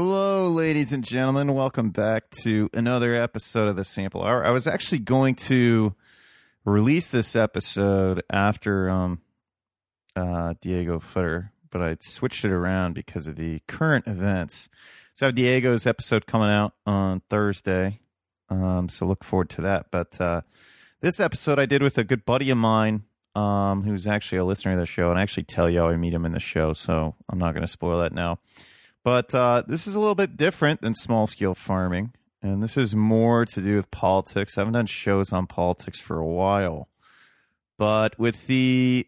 Hello, ladies and gentlemen. Welcome back to another episode of the Sample Hour. I was actually going to release this episode after um, uh, Diego Footer, but I switched it around because of the current events. So I have Diego's episode coming out on Thursday, um, so look forward to that. But uh, this episode I did with a good buddy of mine um, who's actually a listener of the show, and I actually tell you how I meet him in the show, so I'm not going to spoil that now. But uh, this is a little bit different than small scale farming, and this is more to do with politics. I haven't done shows on politics for a while, but with the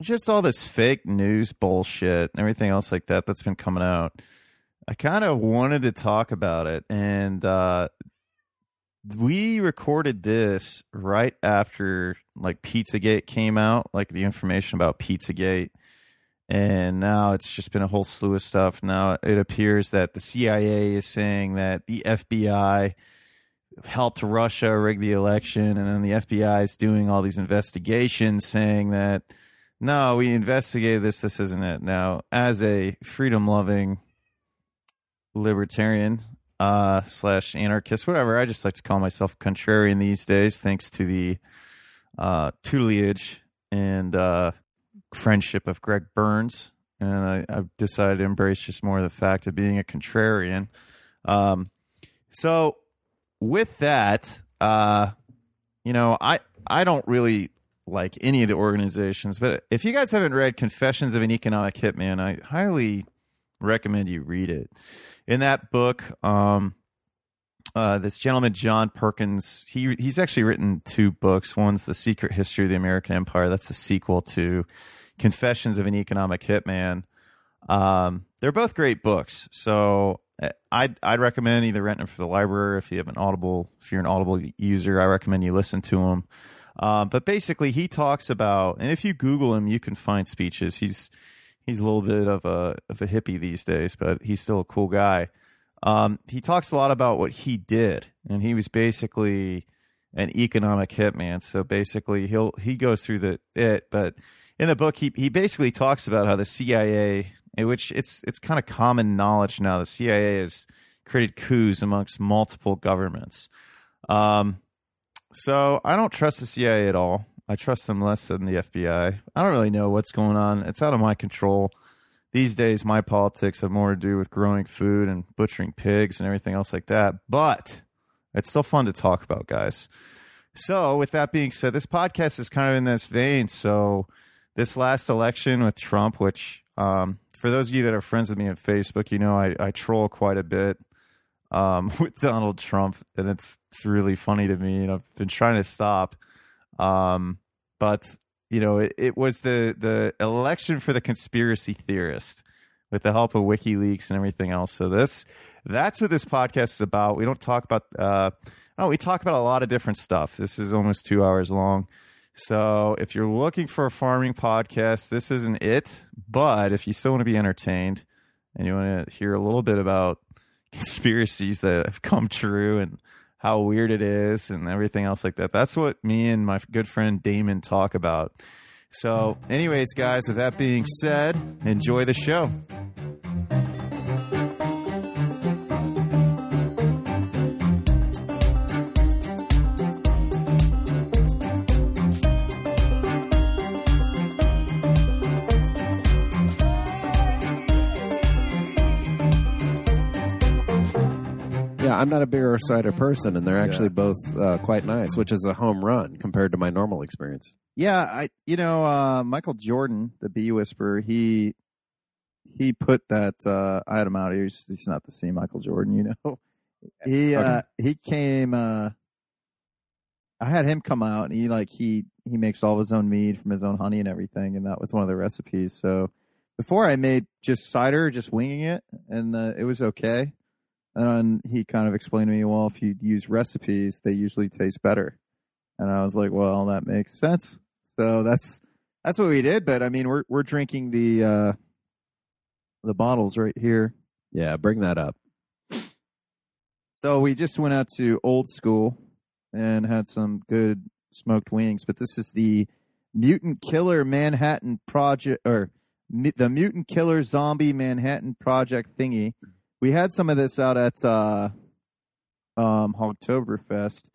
just all this fake news bullshit and everything else like that that's been coming out, I kind of wanted to talk about it. And uh, we recorded this right after like Pizzagate came out, like the information about Pizzagate and now it's just been a whole slew of stuff. Now it appears that the CIA is saying that the FBI helped Russia rig the election, and then the FBI is doing all these investigations saying that no, we investigated this, this isn't it. Now, as a freedom loving libertarian uh, slash anarchist, whatever, I just like to call myself contrarian these days, thanks to the uh, tutelage and uh, friendship of Greg Burns, and I, I've decided to embrace just more the fact of being a contrarian. Um, so with that, uh, you know, I I don't really like any of the organizations, but if you guys haven't read Confessions of an Economic Hitman, I highly recommend you read it. In that book, um, uh, this gentleman John Perkins, he he's actually written two books. One's The Secret History of the American Empire. That's a sequel to Confessions of an Economic Hitman. Um, they're both great books, so eh, I'd I'd recommend either renting them for the library if you have an Audible. If you're an Audible user, I recommend you listen to them. Uh, but basically, he talks about, and if you Google him, you can find speeches. He's he's a little bit of a of a hippie these days, but he's still a cool guy. Um, he talks a lot about what he did, and he was basically an economic hitman. So basically, he'll he goes through the it, but in the book, he he basically talks about how the CIA, which it's it's kind of common knowledge now, the CIA has created coups amongst multiple governments. Um, so I don't trust the CIA at all. I trust them less than the FBI. I don't really know what's going on. It's out of my control. These days, my politics have more to do with growing food and butchering pigs and everything else like that. But it's still fun to talk about, guys. So, with that being said, this podcast is kind of in this vein. So, this last election with Trump, which um, for those of you that are friends with me on Facebook, you know I, I troll quite a bit um, with Donald Trump, and it's it's really funny to me, and I've been trying to stop. Um, but you know, it, it was the the election for the conspiracy theorist with the help of WikiLeaks and everything else. So this that's what this podcast is about. We don't talk about uh, oh, we talk about a lot of different stuff. This is almost two hours long. So if you're looking for a farming podcast, this isn't it. But if you still want to be entertained and you want to hear a little bit about conspiracies that have come true and how weird it is and everything else like that, that's what me and my good friend Damon talk about. So, anyways, guys, with that being said, enjoy the show. I'm not a beer or cider person, and they're actually both uh, quite nice, which is a home run compared to my normal experience. Yeah, I you know uh, Michael Jordan, the bee whisperer, he he put that uh, item out here. He's, he's not the same Michael Jordan, you know. He uh, he came. Uh, I had him come out, and he like he he makes all of his own mead from his own honey and everything, and that was one of the recipes. So before I made just cider, just winging it, and uh, it was okay. And he kind of explained to me, well, if you use recipes, they usually taste better. And I was like, well, that makes sense. So that's that's what we did. But I mean, we're we're drinking the uh, the bottles right here. Yeah, bring that up. So we just went out to Old School and had some good smoked wings. But this is the Mutant Killer Manhattan Project, or the Mutant Killer Zombie Manhattan Project thingy. We had some of this out at uh, um, Hogtoberfest.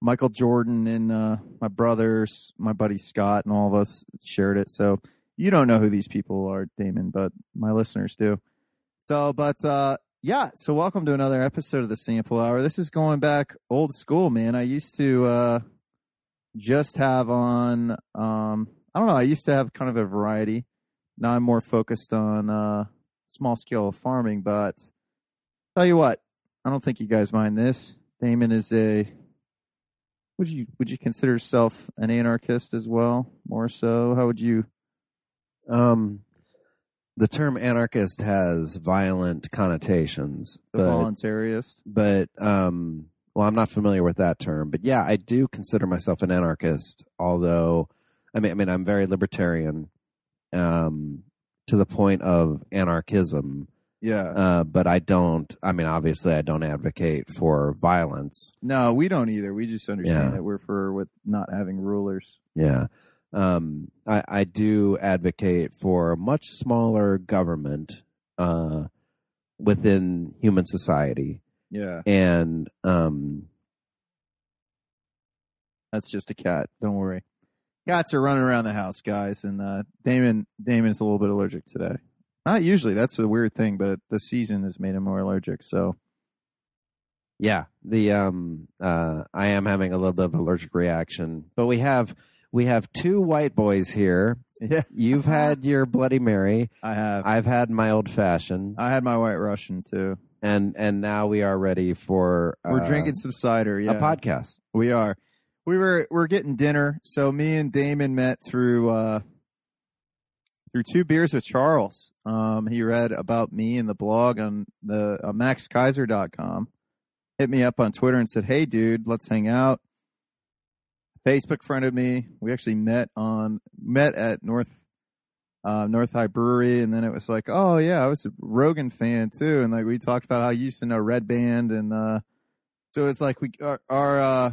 Michael Jordan and uh, my brothers, my buddy Scott, and all of us shared it. So you don't know who these people are, Damon, but my listeners do. So, but uh, yeah, so welcome to another episode of the Sample Hour. This is going back old school, man. I used to uh, just have on, um, I don't know, I used to have kind of a variety. Now I'm more focused on uh, small scale farming, but tell you what, I don't think you guys mind this. Damon is a would you would you consider yourself an anarchist as well? More so, how would you? Um, the term anarchist has violent connotations, The but voluntarist. but um, well, I'm not familiar with that term, but yeah, I do consider myself an anarchist. Although, I mean, I mean, I'm very libertarian, um, to the point of anarchism. Yeah. Uh, but I don't. I mean, obviously, I don't advocate for violence. No, we don't either. We just understand Yeah. that we're for with not having rulers. Yeah. Um, I, I do advocate for a much smaller government uh, within human society. Yeah. And um, That's just a cat. Don't worry. Cats are running around the house, guys, and uh, Damon Damon is a little bit allergic today. Not usually. That's a weird thing, but the season has made him more allergic. So yeah, the um, uh, I am having a little bit of allergic reaction. But we have we have two white boys here. yeah, You've had your Bloody Mary. I have. I've had my old fashioned, I had my White Russian too. and and now we are ready for We're uh, drinking some cider. Yeah, a podcast. We are. We were we're getting dinner. So me and Damon met through uh through two beers with Charles. Um he read about me in the blog on the uh, maxkeiser.com. Hit me up on Twitter and said, "Hey dude, let's hang out." Facebook friended me. We actually met on met at North uh, North High Brewery, and then it was like, oh yeah, I was a Rogan fan too, and like we talked about how you used to know Redban, and uh, so it's like we our, our uh,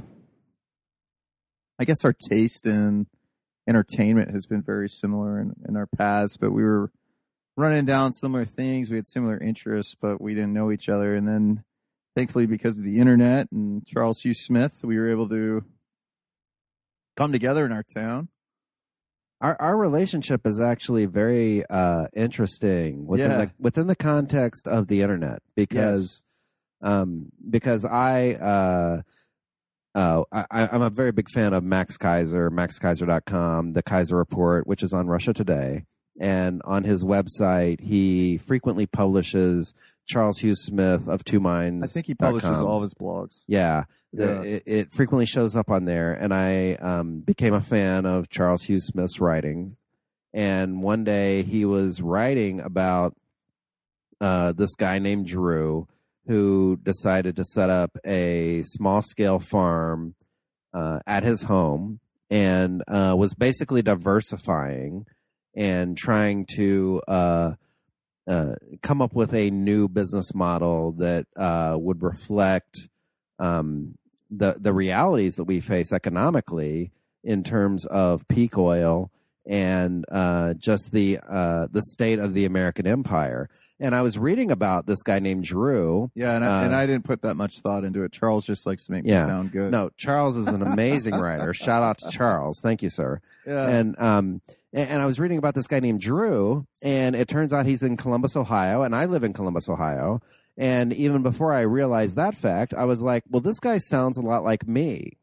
I guess our taste in entertainment has been very similar in, in our paths, but we were running down similar things. We had similar interests, but we didn't know each other. And then, thankfully, because of the internet and Charles Hugh Smith, we were able to come together in our town. Our our relationship is actually very uh, interesting within Yeah. the within the context of the internet because um, because I uh, uh, I, I'm a very big fan of Max Keiser, MaxKeiser.com, the Keiser Report, which is on Russia Today, and on his website he frequently publishes Charles Hugh Smith of Two Minds. I think he publishes all of his blogs. Yeah, Yeah. It, it frequently shows up on there, and I um, became a fan of Charles Hugh Smith's writings. And one day he was writing about uh, this guy named Drew who decided to set up a small scale farm uh, at his home and uh, was basically diversifying and trying to uh, uh, come up with a new business model that uh, would reflect um, the the realities that we face economically in terms of peak oil and uh, just the uh, the state of the American empire. And I was reading about this guy named Drew. Yeah, and I, and Uh, I didn't put that much thought into it. Charles just likes to make Yeah. me sound good. No, Charles is an amazing writer. Shout out to Charles. Thank you, sir. yeah, and um and, and I was reading about this guy named Drew, and it turns out he's in Columbus, Ohio, and I live in Columbus, Ohio. And even before I realized that fact, I was like, "Well, this guy sounds a lot like me."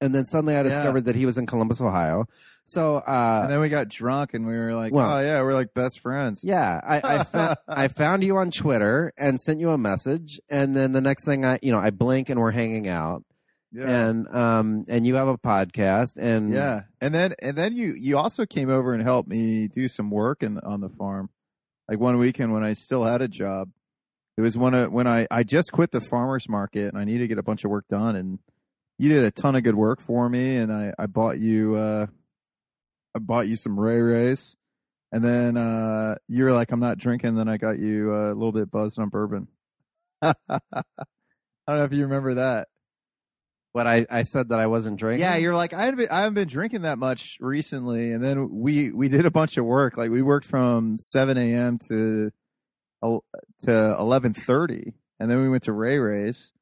And then suddenly I Yeah. discovered that he was in Columbus, Ohio. So, uh, and then we got drunk and we were like, Well- oh yeah, we're like best friends. yeah, I I, fa- I found you on Twitter and sent you a message, and then the next thing I, you know, I blink and we're hanging out, yeah. and um, and you have a podcast, and Yeah, and then and then you you also came over and helped me do some work in, on the farm. Like one weekend when I still had a job, it was one of when I I just quit the farmers market and I needed to get a bunch of work done, and you did a ton of good work for me, and I I bought you uh I bought you some Ray Rays, and then uh you were like I'm not drinking, then I got you uh, a little bit buzzed on bourbon. I don't know if you remember that. But I, I said that I wasn't drinking. Yeah, you're like I haven't been, I haven't been drinking that much recently, and then we we did a bunch of work. Like we worked from 7 a.m. to to eleven thirty, and then we went to Ray Ray's,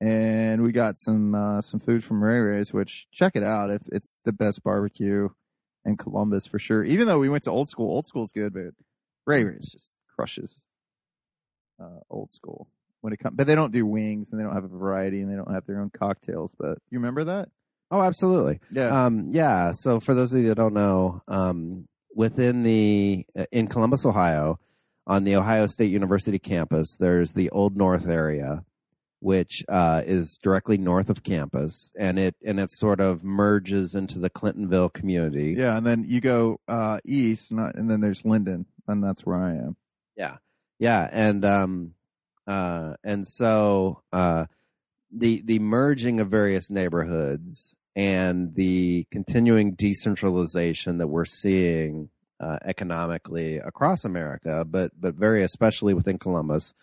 and we got some uh, some food from Ray Ray's. Which check it out, if it's the best barbecue in Columbus for sure. Even though we went to Old School, Old School's good, but Ray Ray's just crushes uh, Old School when it comes. But they don't do wings, and they don't have a variety, and they don't have their own cocktails. But you remember that? Oh, absolutely. Yeah. Um, yeah. So for those of you that don't know, um, within the uh, in Columbus, Ohio, on the Ohio State University campus, there's the Old North area, which uh, is directly north of campus, and it and it sort of merges into the Clintonville community. Yeah, and then you go uh, east, and, and then there's Linden, and that's where I am. Yeah, yeah, and um, uh, and so uh, the the merging of various neighborhoods and the continuing decentralization that we're seeing uh, economically across America, but but very especially within Columbus.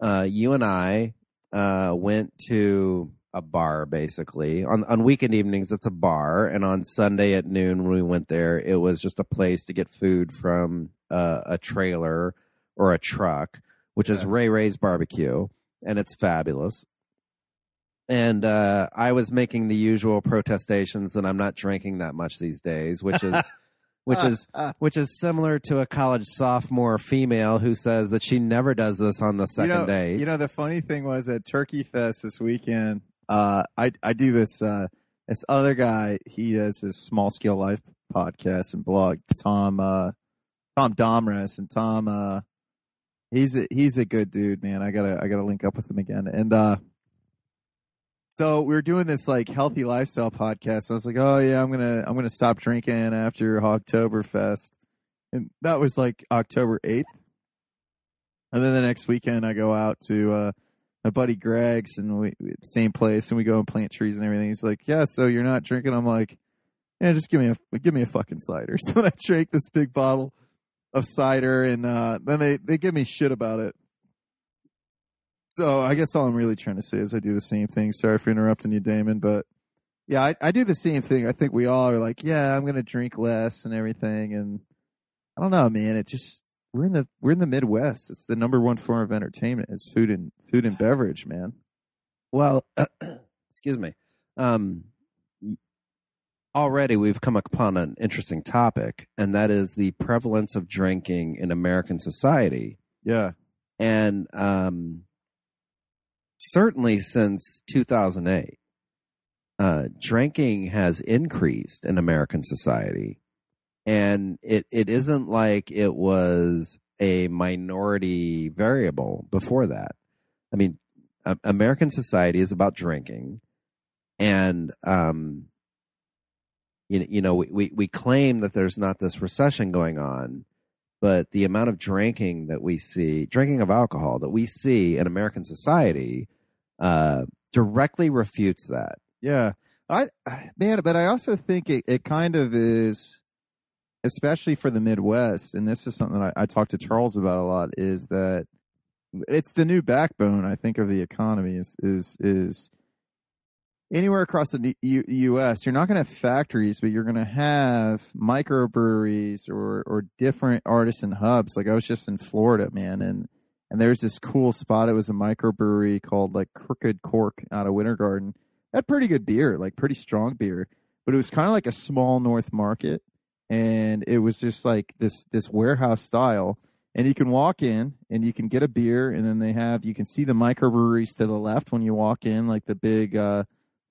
Uh, you and I uh, went to a bar basically on on weekend evenings. It's a bar, and on Sunday at noon when we went there, it was just a place to get food from uh, a trailer or a truck, which is Ray Ray's Barbecue, and it's fabulous. And uh, I was making the usual protestations that I'm not drinking that much these days, which is which is which is similar to a college sophomore female who says that she never does this on the second you know, day. You know, the funny thing was at Turkey Fest this weekend, uh, I I do this uh, this other guy. He does this small scale life podcast and blog. Tom uh, Tom Domres and Tom. Uh, he's a, he's a good dude, man. I gotta I gotta link up with him again. And uh, so we were doing this like healthy lifestyle podcast. And I was like, oh yeah, I'm gonna I'm gonna stop drinking after Oktoberfest, and that was like October eighth. And then the next weekend, I go out to uh, my buddy Greg's, and we same place, and we go and plant trees and everything. He's like, "Yeah, so you're not drinking?" I'm like, "Yeah, just give me a give me a fucking cider." So I drank this big bottle of cider, and uh, then they they give me shit about it. So I guess all I'm really trying to say is I do the same thing. Sorry for interrupting you, Damon, but yeah, I, I do the same thing. I think we all are like, yeah, I'm gonna drink less and everything, and I don't know, man. It just we're in the we're in the Midwest. It's the number one form of entertainment. It's food and food and beverage, man. Well, excuse me. Um, already we've come upon an interesting topic, and that is the prevalence of drinking in American society. Yeah, And um, certainly since 2008, uh, drinking has increased in American society. And it, it isn't like it was a minority variable before that. I mean, American society is about drinking. And, um, you, you know, we, we, we claim that there's not this recession going on, but the amount of drinking that we see, drinking of alcohol that we see in American society, uh, directly refutes that. yeah. I man, but I also think it, it kind of is, especially for the Midwest, and this is something I, I talk to Charles about a lot. Is that it's the new backbone? I think of the economy is is is anywhere across the U- U.S. You're not going to have factories, but you're going to have microbreweries or or different artisan hubs. Like I was just in Florida, man, and and there's this cool spot. It was a microbrewery called like Crooked Cork out of Winter Garden. Had pretty good beer, like pretty strong beer, but it was kind of like a small North Market, and it was just like this this warehouse style. And you can walk in and you can get a beer, and then they have you can see the microbreweries to the left when you walk in, like the big uh,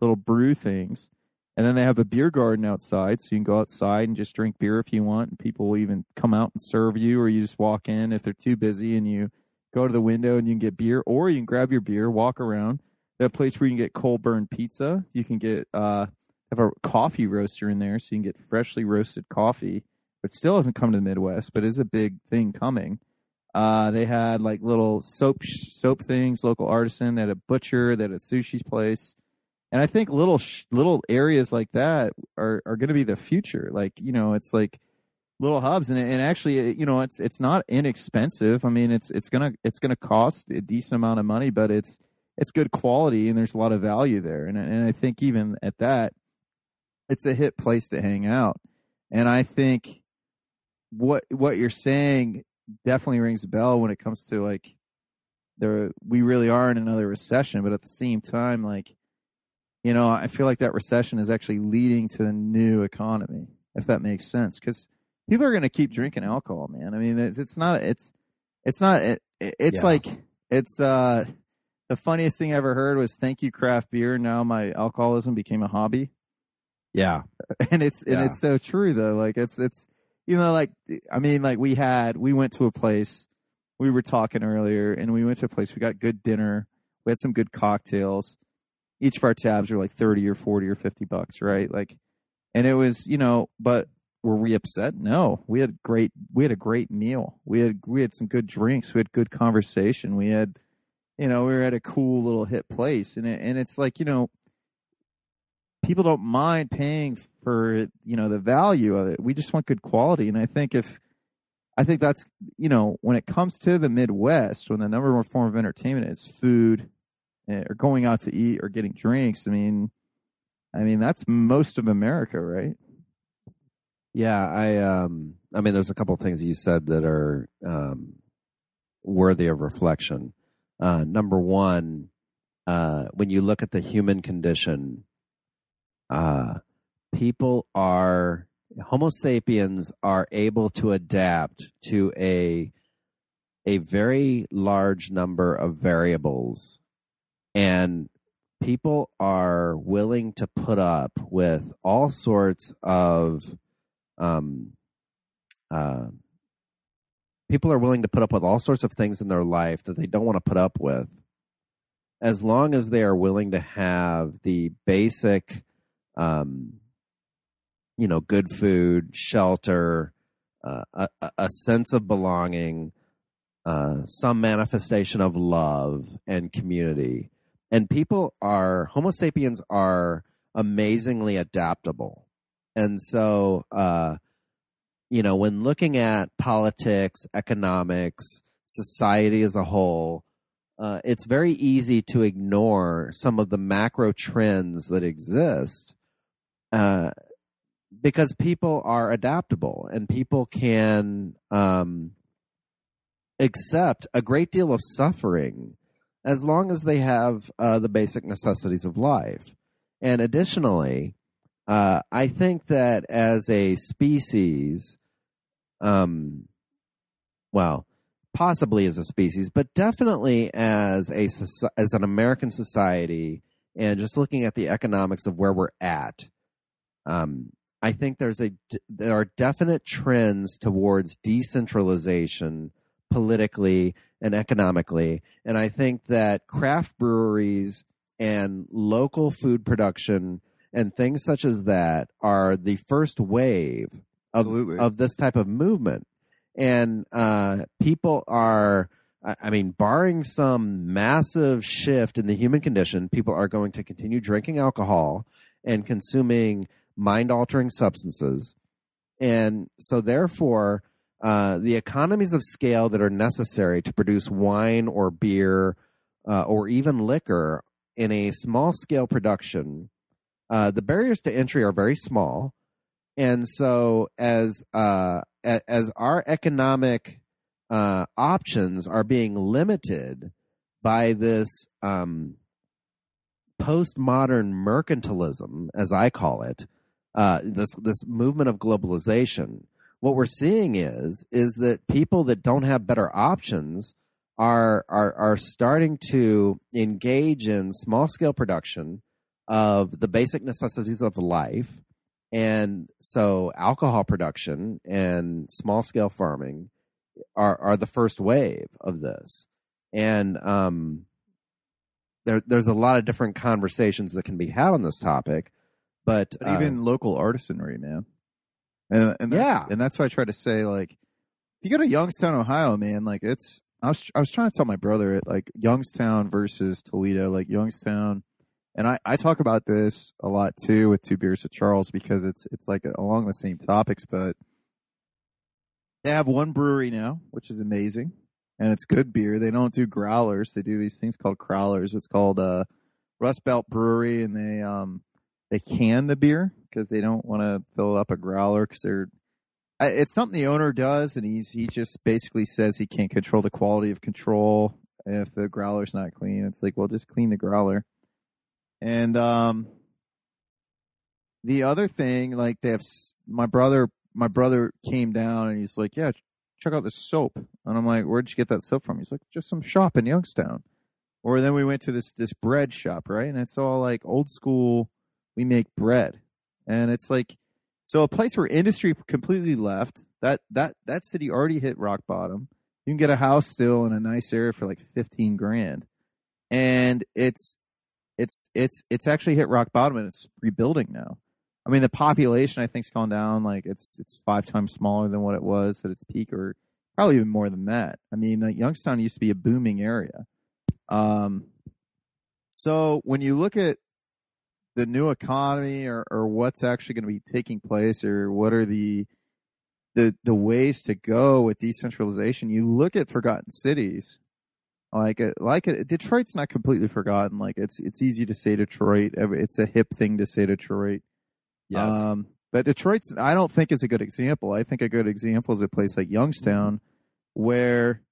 little brew things. And then they have a beer garden outside, so you can go outside and just drink beer if you want. And people will even come out and serve you, or you just walk in if they're too busy and you go to the window and you can get beer, or you can grab your beer, walk around. They have a place where you can get cold burn pizza. You can get uh have a coffee roaster in there, so you can get freshly roasted coffee, which still hasn't come to the Midwest, but is a big thing coming. Uh, they had like little soap soap things, local artisan. They had a butcher. They had a sushi's place, and I think little sh- little areas like that are are going to be the future. Like you know, it's like little hubs, and and actually, uh, you know, it's it's not inexpensive. I mean, it's it's gonna it's gonna cost a decent amount of money, but it's it's good quality, and there's a lot of value there. And and I think even at that, it's a hit place to hang out. And I think what what you're saying definitely rings a bell when it comes to like there we really are in another recession, but at the same time, like you know, I feel like that recession is actually leading to the new economy, if that makes sense, because people are going to keep drinking alcohol, man. I mean, it's, it's not, it's, it's not, it, it's Yeah. like, it's, uh, the funniest thing I ever heard was thank you craft beer. Now my alcoholism became a hobby. Yeah. and it's, and Yeah. it's so true though. Like it's, it's, you know, like, I mean, like we had, we went to a place, we were talking earlier and we went to a place, we got good dinner. We had some good cocktails. Each of our tabs were like 30 or 40 or 50 bucks, right? Like, and it was, you know, but were we upset? No, we had great, we had a great meal. We had, we had some good drinks. We had good conversation. We had, you know, we were at a cool little hit place and it, and it's like, you know, people don't mind paying for, you know, the value of it. We just want good quality. And I think if, I think that's, you know, when it comes to the Midwest, when the number one form of entertainment is food or going out to eat or getting drinks, I mean, I mean, that's most of America, right? Yeah, I um I mean there's a couple things you said that are um worthy of reflection. Uh number 1, uh when you look at the human condition, uh people are homo sapiens are able to adapt to a a very large number of variables and people are willing to put up with all sorts of um, uh, people are willing to put up with all sorts of things in their life that they don't want to put up with. As long as they are willing to have the basic um, you know good food shelter uh, a, a- sense of belonging uh, some manifestation of love and community and people are homo sapiens are amazingly adaptable. And so, uh, you know, when looking at politics, economics, society as a whole, uh, it's very easy to ignore some of the macro trends that exist uh, because people are adaptable and people can um, accept a great deal of suffering as long as they have uh, the basic necessities of life. And additionally, uh, I think that as a species, um, well, possibly as a species, but definitely as a as an American society, and just looking at the economics of where we're at, um, I think there's a there are definite trends towards decentralization politically and economically, and I think that craft breweries and local food production and things such as that are the first wave of Absolutely. of this type of movement and uh, people are I I mean, barring some massive shift in the human condition, people are going to continue drinking alcohol and consuming mind altering substances. And so, therefore, uh, the economies of scale that are necessary to produce wine or beer uh, or even liquor in a small scale production, uh, the barriers to entry are very small. And so, as uh, as our economic uh, options are being limited by this um, postmodern mercantilism, as I call it, uh, this this movement of globalization. What we're seeing is is that people that don't have better options are are are starting to engage in small scale production of the basic necessities of life, and so alcohol production and small scale farming are are the first wave of this, and um, there there's a lot of different conversations that can be had on this topic, but, But uh, even local artisanry, man. And and that's, Yeah. and that's why I try to say like, if you go to Youngstown, Ohio, man, like it's. I was I was trying to tell my brother it like Youngstown versus Toledo, like Youngstown, and I I talk about this a lot too with two beers with Charles because it's it's like along the same topics, but they have one brewery now, which is amazing, and it's good beer. They don't do growlers; they do these things called crawlers. It's called uh, Rust Belt Brewery, and they um they can the beer because they don't want to fill up a growler because they're it's something the owner does, and he's he just basically says he can't control the quality of control if the growler's not clean. It's like, well, just clean the growler. And um, the other thing, like they have my brother. My brother came down and he's like, "Yeah, check out this soap." And I'm like, "Where'd you get that soap from?" He's like, "Just some shop in Youngstown." Or then we went to this this bread shop, right? And it's all like old school. We make bread, and it's like so a place where industry completely left. That that that city already hit rock bottom. You can get a house still in a nice area for like fifteen grand, and it's it's it's it's actually hit rock bottom and it's rebuilding now. I mean, the population I think's gone down. Like it's it's five times smaller than what it was at its peak, or probably even more than that. I mean, Youngstown used to be a booming area. Um, so when you look at the new economy or, or what's actually going to be taking place or what are the the the ways to go with decentralization you look at forgotten cities like a, like a, Detroit's not completely forgotten like it's it's easy to say Detroit it's a hip thing to say Detroit Yes. um, but Detroit's, I don't think is a good example. I think a good example is a place like Youngstown, where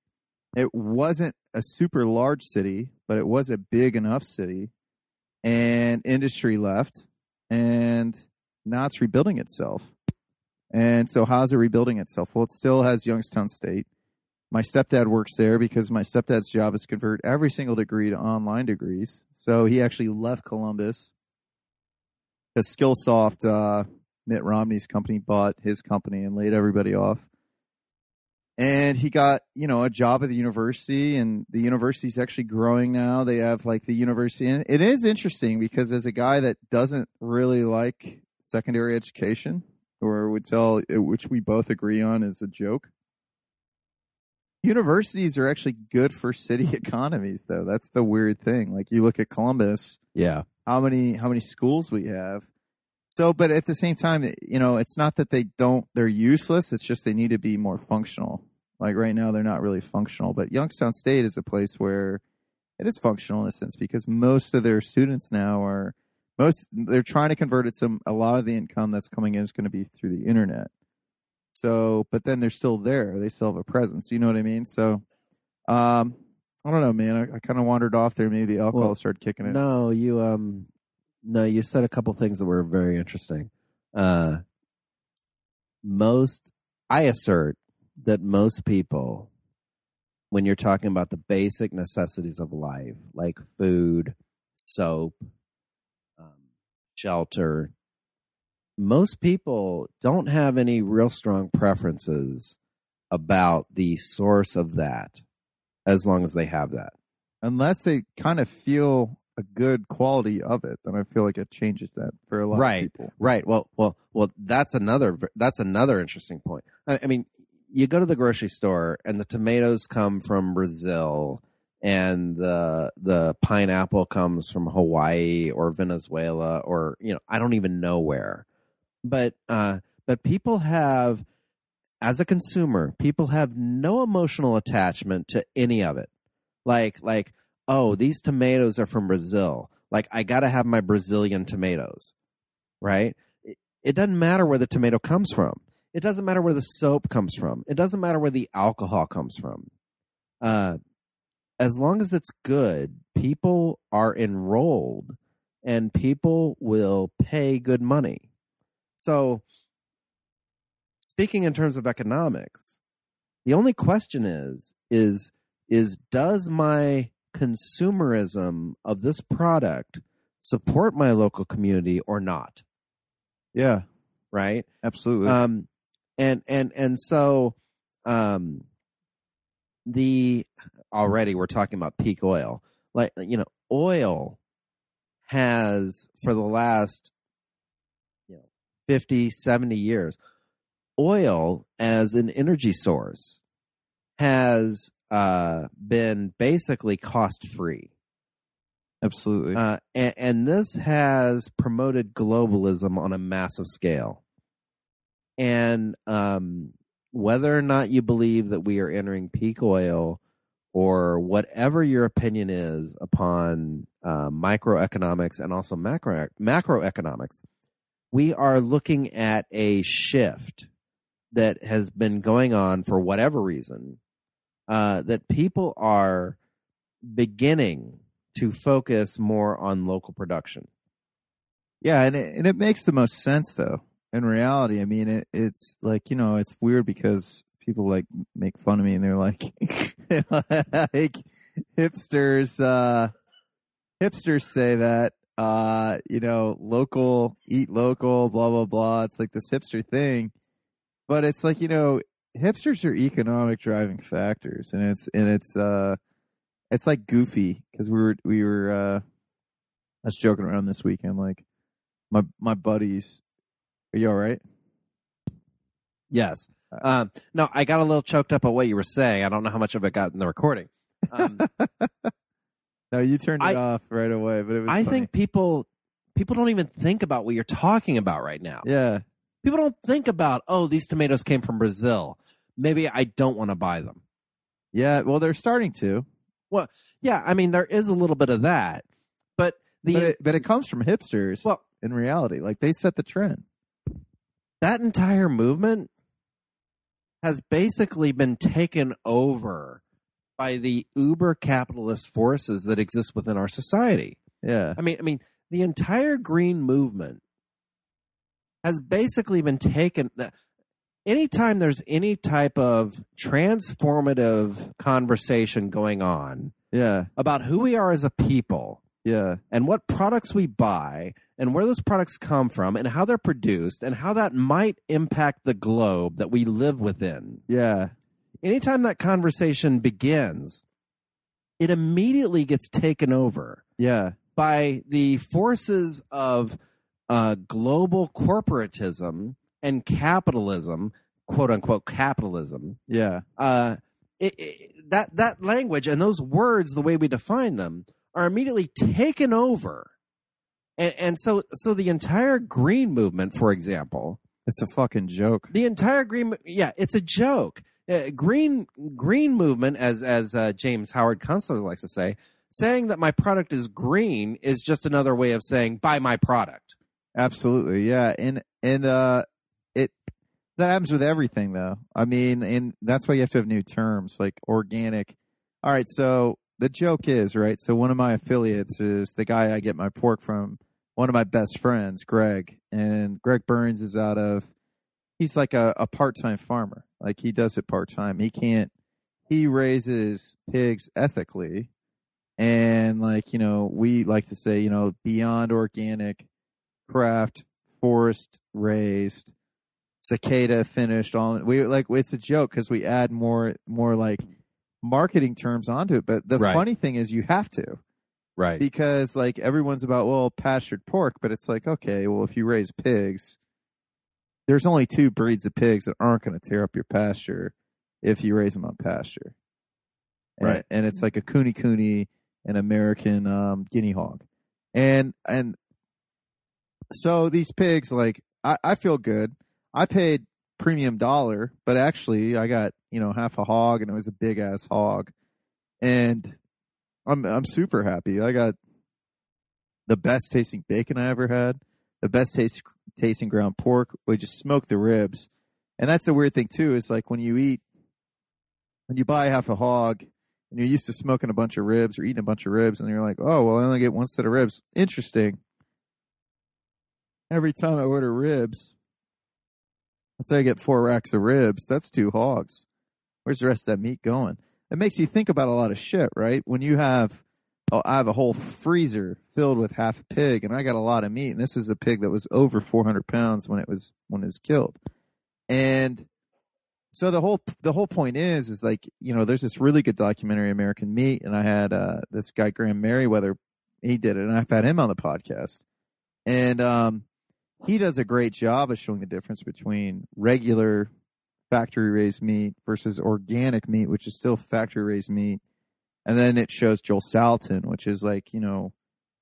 it wasn't a super large city, but it was a big enough city, and industry left, and now it's rebuilding itself. And so, how's it rebuilding itself? Well, it still has Youngstown State. My stepdad works there because my stepdad's job is convert every single degree to online degrees. So he actually left Columbus because Skillsoft, uh, Mitt Romney's company, bought his company and laid everybody off. And he got, you know, a job at the university, and the university's actually growing now. They have like the university, and it is interesting because as a guy that doesn't really like secondary education, or would tell, which we both agree on is a joke. Universities are actually good for city economies, though. That's the weird thing. Like you look at Columbus, yeah. how many how many schools we have. So, but at the same time, you know, it's not that they don't they're useless. It's just they need to be more functional. Like right now, they're not really functional. But Youngstown State is a place where it is functional in a sense because most of their students now are most they're trying to convert it. Some a lot of the income that's coming in is going to be through the internet. So, but then they're still there. They still have a presence. You know what I mean? So, um, I don't know, man. I, I kind of wandered off there. Maybe the alcohol Well, started kicking in. No, you um no, you said a couple things that were very interesting. Uh most I assert that most people when you're talking about the basic necessities of life, like food, soap, um, shelter, most people don't have any real strong preferences about the source of that as long as they have that. unless they kind of feel a good quality of it, then I feel like it changes that for a lot Right. of people. Right. Well, well, well. That's another. That's another interesting point. I, I mean, you go to the grocery store, and the tomatoes come from Brazil, and the the pineapple comes from Hawaii or Venezuela, or you know, I don't even know where. But uh, but people have, as a consumer, people have no emotional attachment to any of it. Like like oh, these tomatoes are from Brazil. Like I got to have my Brazilian tomatoes right? It, it doesn't matter where the tomato comes from. It doesn't matter where the soap comes from. It doesn't matter where the alcohol comes from. Uh, as long as it's good, people are enrolled and people will pay good money. So, speaking in terms of economics, the only question is is is does my consumerism of this product support my local community or not? Yeah, Right? absolutely. um and and and so um the already we're talking about peak oil like you know oil has for the last you know 50 70 years oil as an energy source has uh been basically cost free absolutely. uh, and, and this has promoted globalism on a massive scale. And um, whether or not you believe that we are entering peak oil or whatever your opinion is upon uh, microeconomics and also macro macroeconomics, we are looking at a shift that has been going on for whatever reason uh, that people are beginning to focus more on local production. Yeah, and it, and it makes the most sense though. In reality, I mean, it, it's like you know, it's weird because people like make fun of me and they're like, like hipsters, uh, hipsters say that, uh, you know, local, eat local, blah blah blah. It's like this hipster thing, but it's like you know, hipsters are economic driving factors, and it's and it's uh, it's like goofy because we were we were uh, I was joking around this weekend like my my buddies. Are you all right? Yes. Um, no, I got a little choked up at what you were saying. I don't know how much of it got in the recording. Um, No, you turned it I- off right away, but it was. I funny. think people people don't even think about what you're talking about right now. yeah, People don't think about, oh, these tomatoes came from Brazil. Maybe I don't want to buy them. yeah. Well, they're starting to, Well, Yeah, I mean there is a little bit of that, but the but it, but it comes from hipsters. well in reality, like they set the trend. That entire movement has basically been taken over by the uber capitalist forces that exist within our society. Yeah, I mean, I mean, the entire green movement has basically been taken. Uh, anytime there's any type of transformative conversation going on yeah, about who we are as a people yeah, and what products we buy and where those products come from and how they're produced and how that might impact the globe that we live within. yeah, Anytime that conversation begins, it immediately gets taken over yeah, by the forces of uh, global corporatism and capitalism, quote unquote capitalism. yeah, Uh, it, it, that that language and those words, the way we define them, are immediately taken over, and and so so the entire green movement, for example, It's a fucking joke. the entire green, yeah, it's a joke. Uh, green green movement, as as uh, James Howard Kunstler likes to say, saying that my product is green is just another way of saying buy my product. Absolutely, yeah, and and uh, it that happens with everything, though. I mean, and that's why you have to have new terms like organic. All right, so the joke is right. So one of my affiliates is the guy I get my pork from. One of my best friends, Greg, and Greg Burns is out of. He's like a, a part time farmer. Like he does it part time. He can't. He raises pigs ethically, and like you know, we like to say, you know, beyond organic craft forest raised cicada finished All we like it's a joke because we add more more like marketing terms onto it but the Right. funny thing is you have to Right. because like everyone's about well pastured pork but it's like okay well if you raise pigs there's only two breeds of pigs that aren't going to tear up your pasture if you raise them on pasture and, Right. and it's like a kune kune an american um, guinea hog and and so these pigs like I, I feel good i paid premium dollar but actually i got you know half a hog and it was a big ass hog. And i'm i'm super happy. I got the best tasting bacon i ever had the best taste tasting ground pork we just smoked the ribs. And that's the weird thing too is like when you eat when you buy half a hog and you're used to smoking a bunch of ribs or eating a bunch of ribs and you're like oh well i only get one set of ribs. Interesting. Every time I order ribs, let's say I get four racks of ribs, that's two hogs. Where's the rest of that meat going? It makes you think about a lot of shit, right? When you have, oh, I have a whole freezer filled with half a pig, and I got a lot of meat, and this is a pig that was over 400 pounds when it was when it was killed, and so the whole the whole point is is like you know there's this really good documentary American Meat, and I had uh, this guy Graham Meriwether, he did it, and I've had him on the podcast, and um, he does a great job of showing the difference between regular factory raised meat versus organic meat, which is still factory raised meat. And then it shows Joel Salatin, which is like, you know,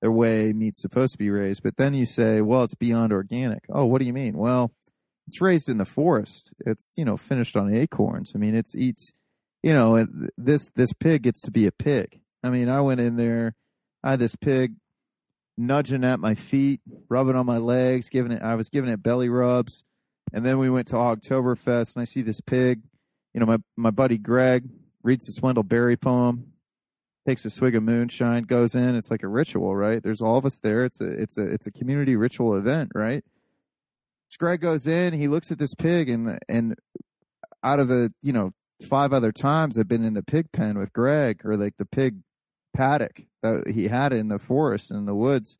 the way meat's supposed to be raised. But then you say, well, it's beyond organic. Oh, what do you mean? Well, it's raised in the forest. It's, you know, finished on acorns. I mean, it's eats, you know, this, this pig gets to be a pig. I mean, I went in there, I had this pig nudging at my feet, rubbing on my legs, giving it I was giving it belly rubs. And then we went to Oktoberfest, and I see this pig. You know, my my buddy Greg reads the Wendell Berry poem, takes a swig of moonshine, goes in. It's like a ritual, right? There's all of us there. It's a it's a it's a community ritual event, right? So Greg goes in. He looks at this pig, and and out of the you know five other times I've been in the pig pen with Greg, or like the pig paddock that he had in the forest in the woods.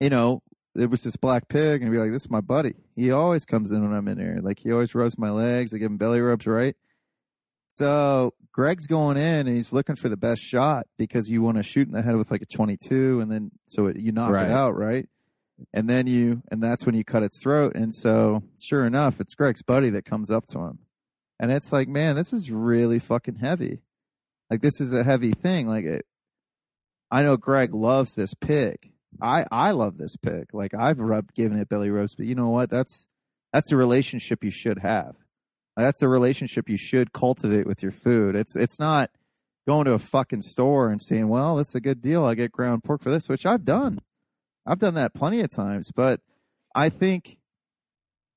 You know, it was this black pig, and be like, "This is my buddy." He always comes in when I'm in there. Like he always rubs my legs. I give him belly rubs, right? So Greg's going in, and he's looking for the best shot because you want to shoot in the head with like a 22, and then so it, you knock Right. it out, right? And then you, and that's when you cut its throat. And so, sure enough, it's Greg's buddy that comes up to him, and it's like, man, this is really fucking heavy. Like this is a heavy thing. Like it, I know Greg loves this pig. I I love this pig. Like I've rubbed given it belly rubs, but you know what? That's that's a relationship you should have. That's a relationship you should cultivate with your food. It's it's not going to a fucking store and saying, "Well, this is a good deal. I get ground pork for this," which I've done. I've done that plenty of times, but I think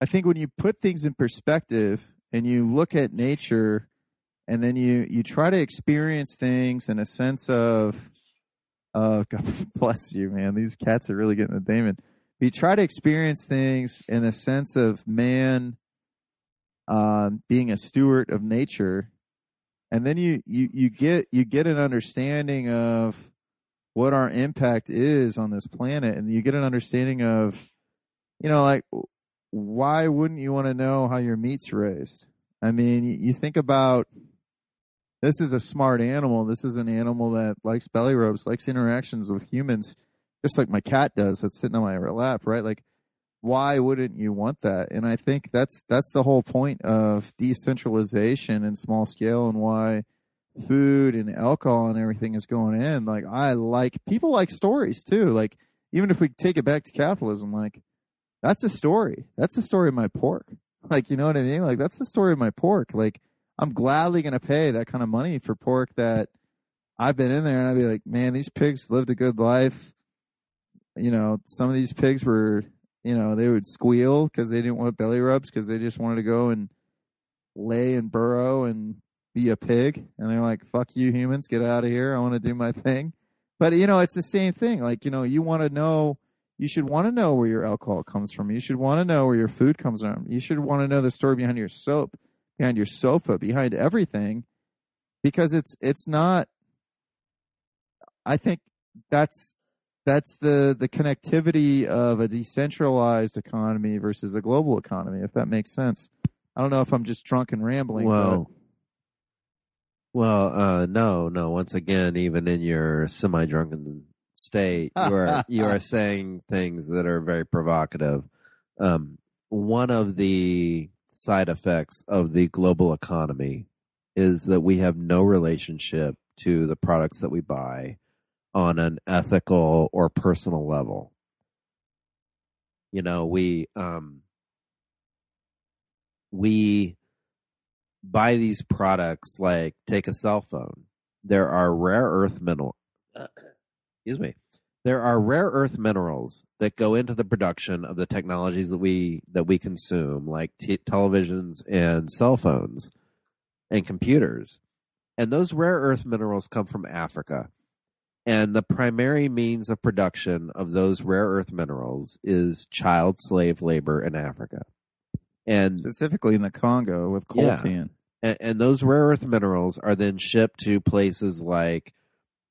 I think when you put things in perspective and you look at nature and then you you try to experience things in a sense of uh God bless you, man. These cats are really getting the Damon. You try to experience things in a sense of man um, being a steward of nature, and then you you you get you get an understanding of what our impact is on this planet, and you get an understanding of, you know, like why wouldn't you want to know how your meat's raised? I mean, you think about this is a smart animal. This is an animal that likes belly rubs, likes interactions with humans, just like my cat does. That's sitting on my lap, right? Like, why wouldn't you want that? And I think that's that's the whole point of decentralization and small scale, and why food and alcohol and everything is going in. Like, I like people like stories too. Like, even if we take it back to capitalism, like that's a story. That's the story of my pork. Like, you know what I mean? Like, that's the story of my pork. Like, I'm gladly going to pay that kind of money for pork that I've been in there and I'd be like, man, these pigs lived a good life. You know, some of these pigs were, you know, they would squeal because they didn't want belly rubs because they just wanted to go and lay and burrow and be a pig. And they're like, fuck you humans, get out of here. I want to do my thing. But, you know, it's the same thing. Like, you know, you want to know you should want to know where your alcohol comes from. You should want to know where your food comes from. You should want to know the story behind your soap, behind your sofa, behind everything, because it's it's not. I think that's that's the the connectivity of a decentralized economy versus a global economy. If that makes sense. I don't know if I'm just drunk and rambling. Well, well, uh, no, no. Once again, even in your semi-drunken state, you are you are saying things that are very provocative. Um, one of the side effects of the global economy is that we have no relationship to the products that we buy on an ethical or personal level. You know, we um, we buy these products like take a cell phone. There are rare earth mineral excuse me. There are rare earth minerals that go into the production of the technologies that we that we consume, like t- televisions and cell phones and computers. And those rare earth minerals come from Africa. And the primary means of production of those rare earth minerals is child slave labor in Africa. And specifically in the Congo with Yeah. coltan. and, and those rare earth minerals are then shipped to places like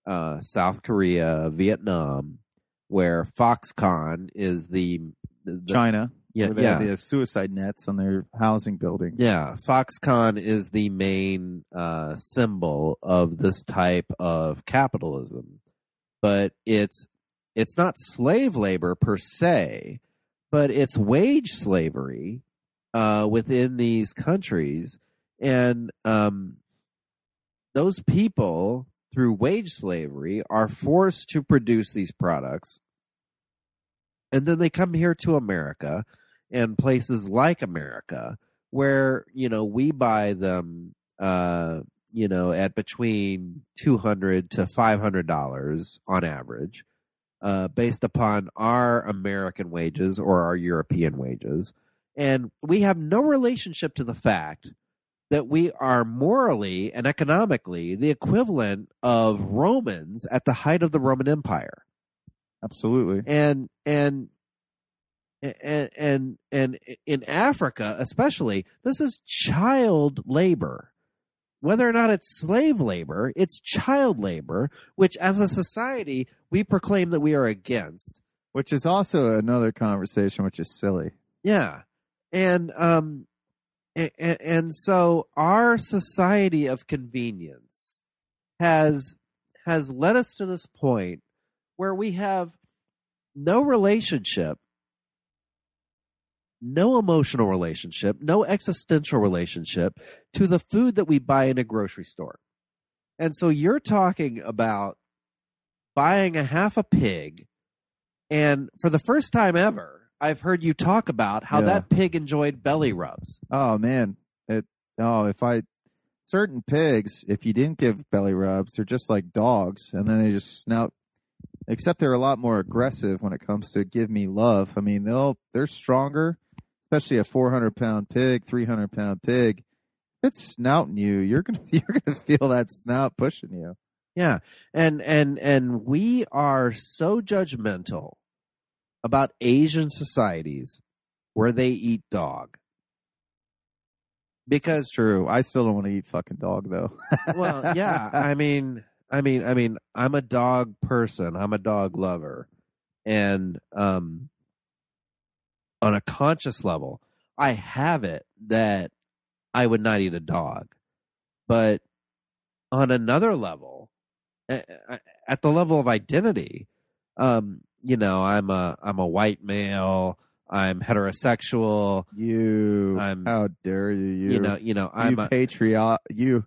uh, South Korea, Vietnam, where Foxconn is the, the China, yeah they yeah have the suicide nets on their housing building. yeah Foxconn is the main uh, symbol of this type of capitalism, but it's it's not slave labor per se, but it's wage slavery uh, within these countries, and um, those people through wage slavery are forced to produce these products, and then they come here to America and places like America where you know we buy them uh you know at between 200 to 500 dollars on average uh based upon our american wages or our european wages. And we have no relationship to the fact that we are morally and economically the equivalent of Romans at the height of the Roman Empire. Absolutely. And and and and and in Africa especially, this is child labor. Whether or not it's slave labor, it's child labor, which as a society we proclaim that we are against. Which is also another conversation, which is silly. Yeah. And um and, and so our society of convenience has has led us to this point where we have no relationship no emotional relationship no existential relationship to the food that we buy in a grocery store. And so you're talking about buying a half a pig and for the first time ever I've heard you talk about how Yeah. that pig enjoyed belly rubs. Oh man, it. Oh, if I certain pigs, if you didn't give belly rubs, they're just like dogs, and then they just snout. Except they're a lot more aggressive when it comes to give me love. I mean, they'll they're stronger, especially a four hundred pound pig, three hundred pound pig. If it's snouting you, you're gonna you're gonna feel that snout pushing you. Yeah. And and and we are so judgmental about Asian societies where they eat dog. Because It's true. I still don't want to eat fucking dog though. well, yeah, I mean I mean I mean I'm a dog person. I'm a dog lover. And um on a conscious level, I have it that I would not eat a dog. But on another level, at the level of identity, um, you know, I'm a I'm a white male. I'm heterosexual. you, I'm- how dare you? You, You, know, you know, I'm you a, patriot. You,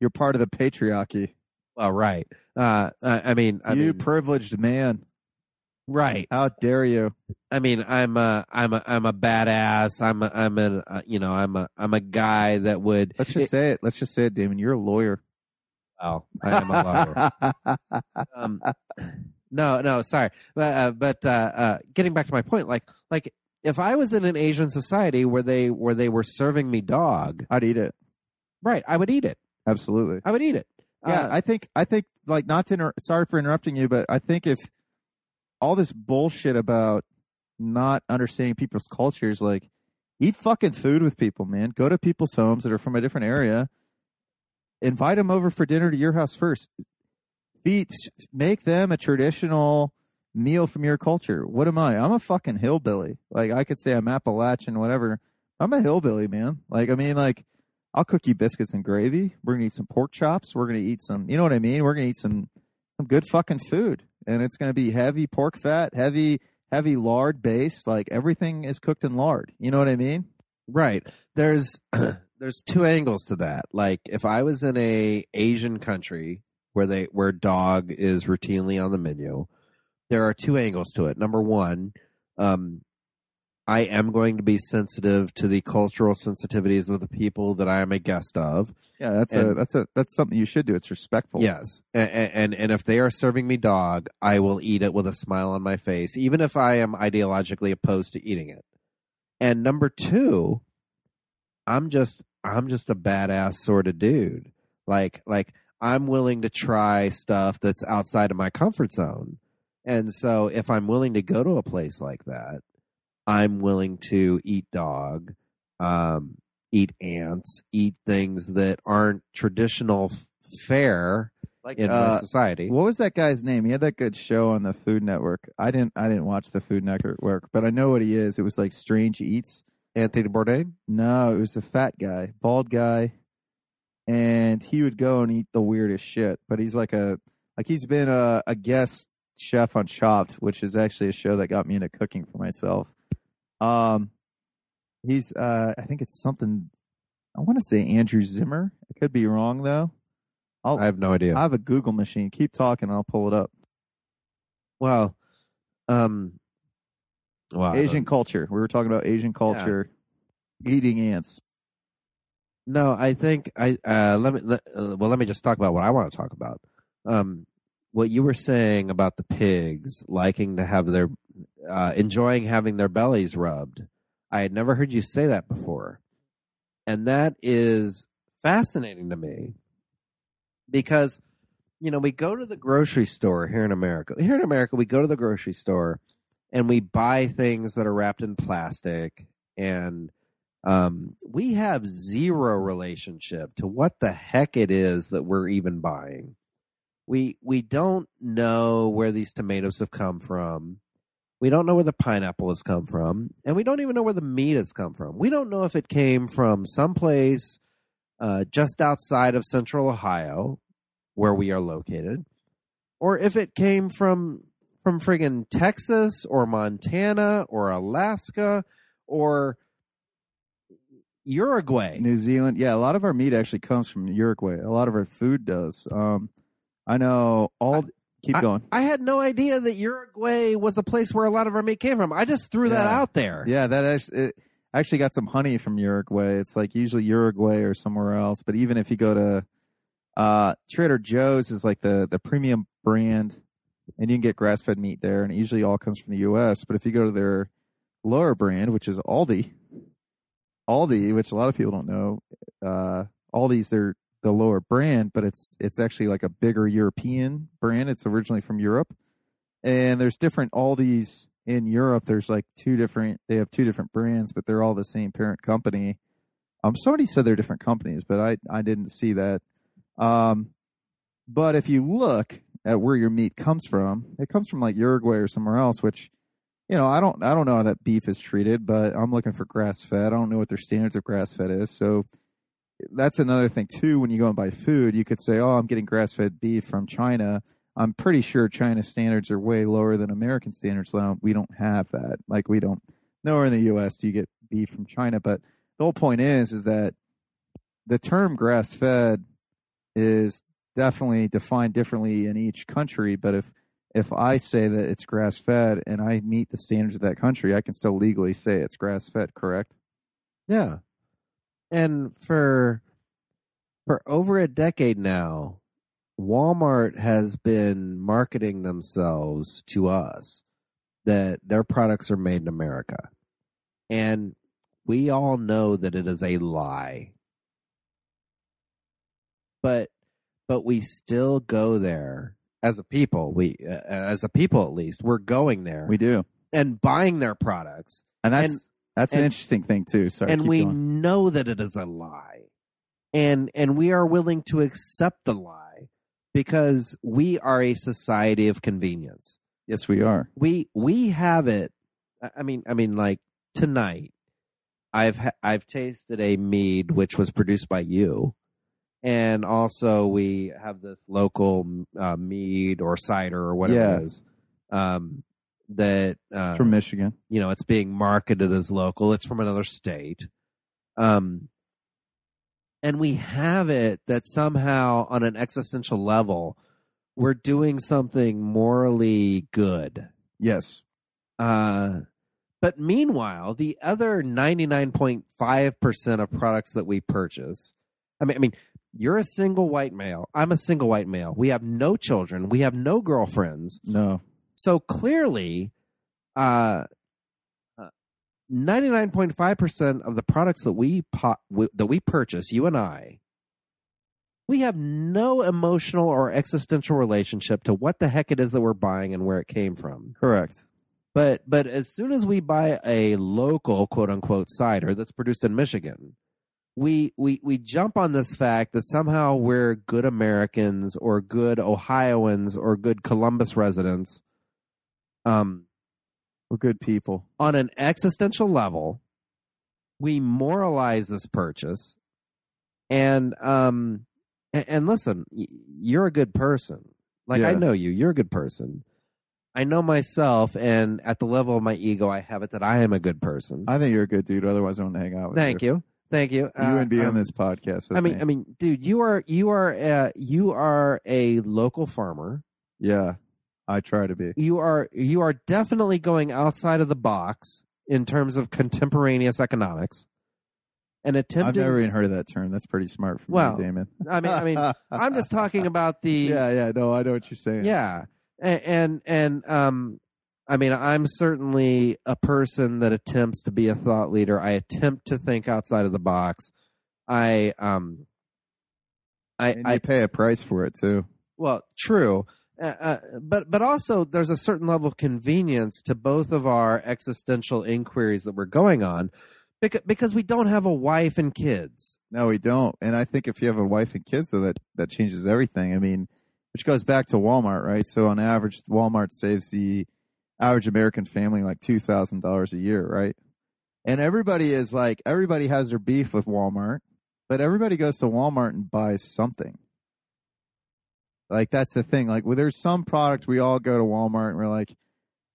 you're part of the patriarchy. well, right. Uh, I, I mean, I you mean, privileged man. right. How dare you? I mean, I'm a I'm a I'm a badass. I'm a I'm a uh, you know I'm a I'm a guy that would. Let's just say it. Let's just say it, Damon. You're a lawyer. Well, I am a lawyer. um, no, no, sorry, but uh, but uh, uh, getting back to my point, like like if I was in an Asian society where they where they were serving me dog, I'd eat it. right, I would eat it. Absolutely. I would eat it. Yeah, Uh, I think I think like not to inter- sorry for interrupting you, but I think if all this bullshit about not understanding people's cultures, like eat fucking food with people, man. Go to people's homes that are from a different area. Invite them over for dinner to your house first. Feed, make them a traditional meal from your culture. What am I? I'm a fucking hillbilly. Like I could say I'm Appalachian, whatever. I'm a hillbilly, man. Like I mean, like I'll cook you biscuits and gravy. We're gonna eat some pork chops. We're gonna eat some. You know what I mean? We're gonna eat some some good fucking food, and it's gonna be heavy pork fat, heavy heavy lard based. Like everything is cooked in lard. You know what I mean? Right. There's there's two angles to that. Like if I was in a Asian country where they where dog is routinely on the menu, there are two angles to it. Number one, um, I am going to be sensitive to the cultural sensitivities of the people that I am a guest of. Yeah, that's a that's a that's something you should do. It's respectful. Yes, and, and and if they are serving me dog, I will eat it with a smile on my face, even if I am ideologically opposed to eating it. And number two, I'm just I'm just a badass sort of dude. Like like I'm willing to try stuff that's outside of my comfort zone. And so if I'm willing to go to a place like that, I'm willing to eat dog, um, eat ants, eat things that aren't traditional f- fare like in my uh, society. what was that guy's name? He had that good show on the Food Network. I didn't I didn't watch the Food Network, but I know what he is. It was like Strange Eats. Anthony Bourdain? No, it was a fat guy, bald guy, and he would go and eat the weirdest shit. But he's like a like he's been a, a guest chef on Chopped, which is actually a show that got me into cooking for myself. Um, he's uh, I think it's something. I want to say Andrew Zimmern. I could be wrong though. I'll, I have no idea. I have a Google machine. Keep talking. I'll pull it up. well, um, Wow. Asian culture. We were talking about Asian culture. Eating ants. No, I think I uh, let me let, uh, well let me just talk about what I want to talk about. Um, what you were saying about the pigs liking to have their uh, enjoying having their bellies rubbed. I had never heard you say that before. And that is fascinating to me because, you know, we go to the grocery store here in America. Here in America, we go to the grocery store and we buy things that are wrapped in plastic and um, we have zero relationship to what the heck it is that we're even buying. We we don't know where these tomatoes have come from. We don't know where the pineapple has come from, and we don't even know where the meat has come from. We don't know if it came from someplace uh, just outside of Central Ohio, where we are located, or if it came from from friggin' Texas or Montana or Alaska or Uruguay. New Zealand. Yeah, a lot of our meat actually comes from Uruguay. A lot of our food does. Um, I know all. keep going. I had no idea that Uruguay was a place where a lot of our meat came from. I just threw that out there. Yeah, that actually, it actually got some honey from Uruguay. It's like usually Uruguay or somewhere else. But even if you go to uh, Trader Joe's, is like the the premium brand, and you can get grass fed meat there, and it usually all comes from the U.S. But if you go to their lower brand, which is Aldi, Aldi, which a lot of people don't know, uh, Aldi's their the lower brand, but it's it's actually like a bigger European brand. It's originally from Europe, and there's different Aldi's in Europe. There's like two different. They have two different brands, but they're all the same parent company. Um, somebody said they're different companies, but I I didn't see that. Um, but if you look at where your meat comes from, it comes from like Uruguay or somewhere else, which you know, I don't I don't know how that beef is treated, but I'm looking for grass fed. I don't know what their standards of grass fed is. So that's another thing too. When you go and buy food, you could say, "Oh, I'm getting grass fed beef from China." I'm pretty sure China's standards are way lower than American standards. So we don't have that. Like we don't nowhere in the U.S. do you get beef from China. But the whole point is, is that the term grass fed is definitely defined differently in each country. But if if I say that it's grass fed and I meet the standards of that country, I can still legally say it's grass fed, correct? Yeah. And for for over a decade now, Walmart has been marketing themselves to us that their products are made in America. And we all know that it is a lie. But but we still go there as a people. We uh, as a people at least, we're going there We do, and buying their products and that's And- that's an interesting thing too. Sorry, and we going. know that it is a lie and and we are willing to accept the lie because we are a society of convenience yes, we are. we we have it I- i mean i mean like tonight i've ha- i've tasted a mead which was produced by you and also we have this local uh, mead or cider or whatever Yeah. it is um that uh, From Michigan, you know it's being marketed as local. It's from another state. Um and we have it that somehow on an existential level we're doing something morally good. Yes, uh but meanwhile the other 99.5% of products that we purchase i mean i mean you're a single white male. I'm a single white male. We have no children. We have no girlfriends. No, so clearly, uh, ninety nine point five percent of the products that we po- w- that we purchase, you and I, we have no emotional or existential relationship to what the heck it is that we're buying and where it came from. correct. But but as soon as we buy a local quote unquote cider that's produced in Michigan, we we we jump on this fact that somehow we're good Americans or good Ohioans or good Columbus residents. Um, We're good people. on an existential level, we moralize this purchase, and um, and, and listen, you're a good person. Like I know you, you're a good person. I know myself, and at the level of my ego, I have it that I am a good person. I think you're a good dude. Otherwise, I wouldn't hang out with you. Thank you, thank you. You wouldn't be Uh, on um, this podcast. I mean, me. I mean, dude, you are you are uh, you are a local farmer. yeah, I try to be. You are you are definitely going outside of the box in terms of contemporaneous economics, and I've never even heard of that term. That's pretty smart from Well, you, Damon. I mean, I mean, I'm just talking about the Yeah, yeah. No, I know what you're saying. yeah, and and, and um, I mean, I'm certainly a person that attempts to be a thought leader. I attempt to think outside of the box. I um I I pay a price for it too. well, true. Uh, uh, but but also there's a certain level of convenience to both of our existential inquiries that we're going on because because we don't have a wife and kids. No, we don't. And I think if you have a wife and kids, so that that changes everything. I mean, which goes back to Walmart, right? So on average, Walmart saves the average American family like two thousand dollars a year, right? And everybody is like, everybody has their beef with Walmart, but everybody goes to Walmart and buys something. Like that's the thing. Like, well, there's some product we all go to Walmart and we're like,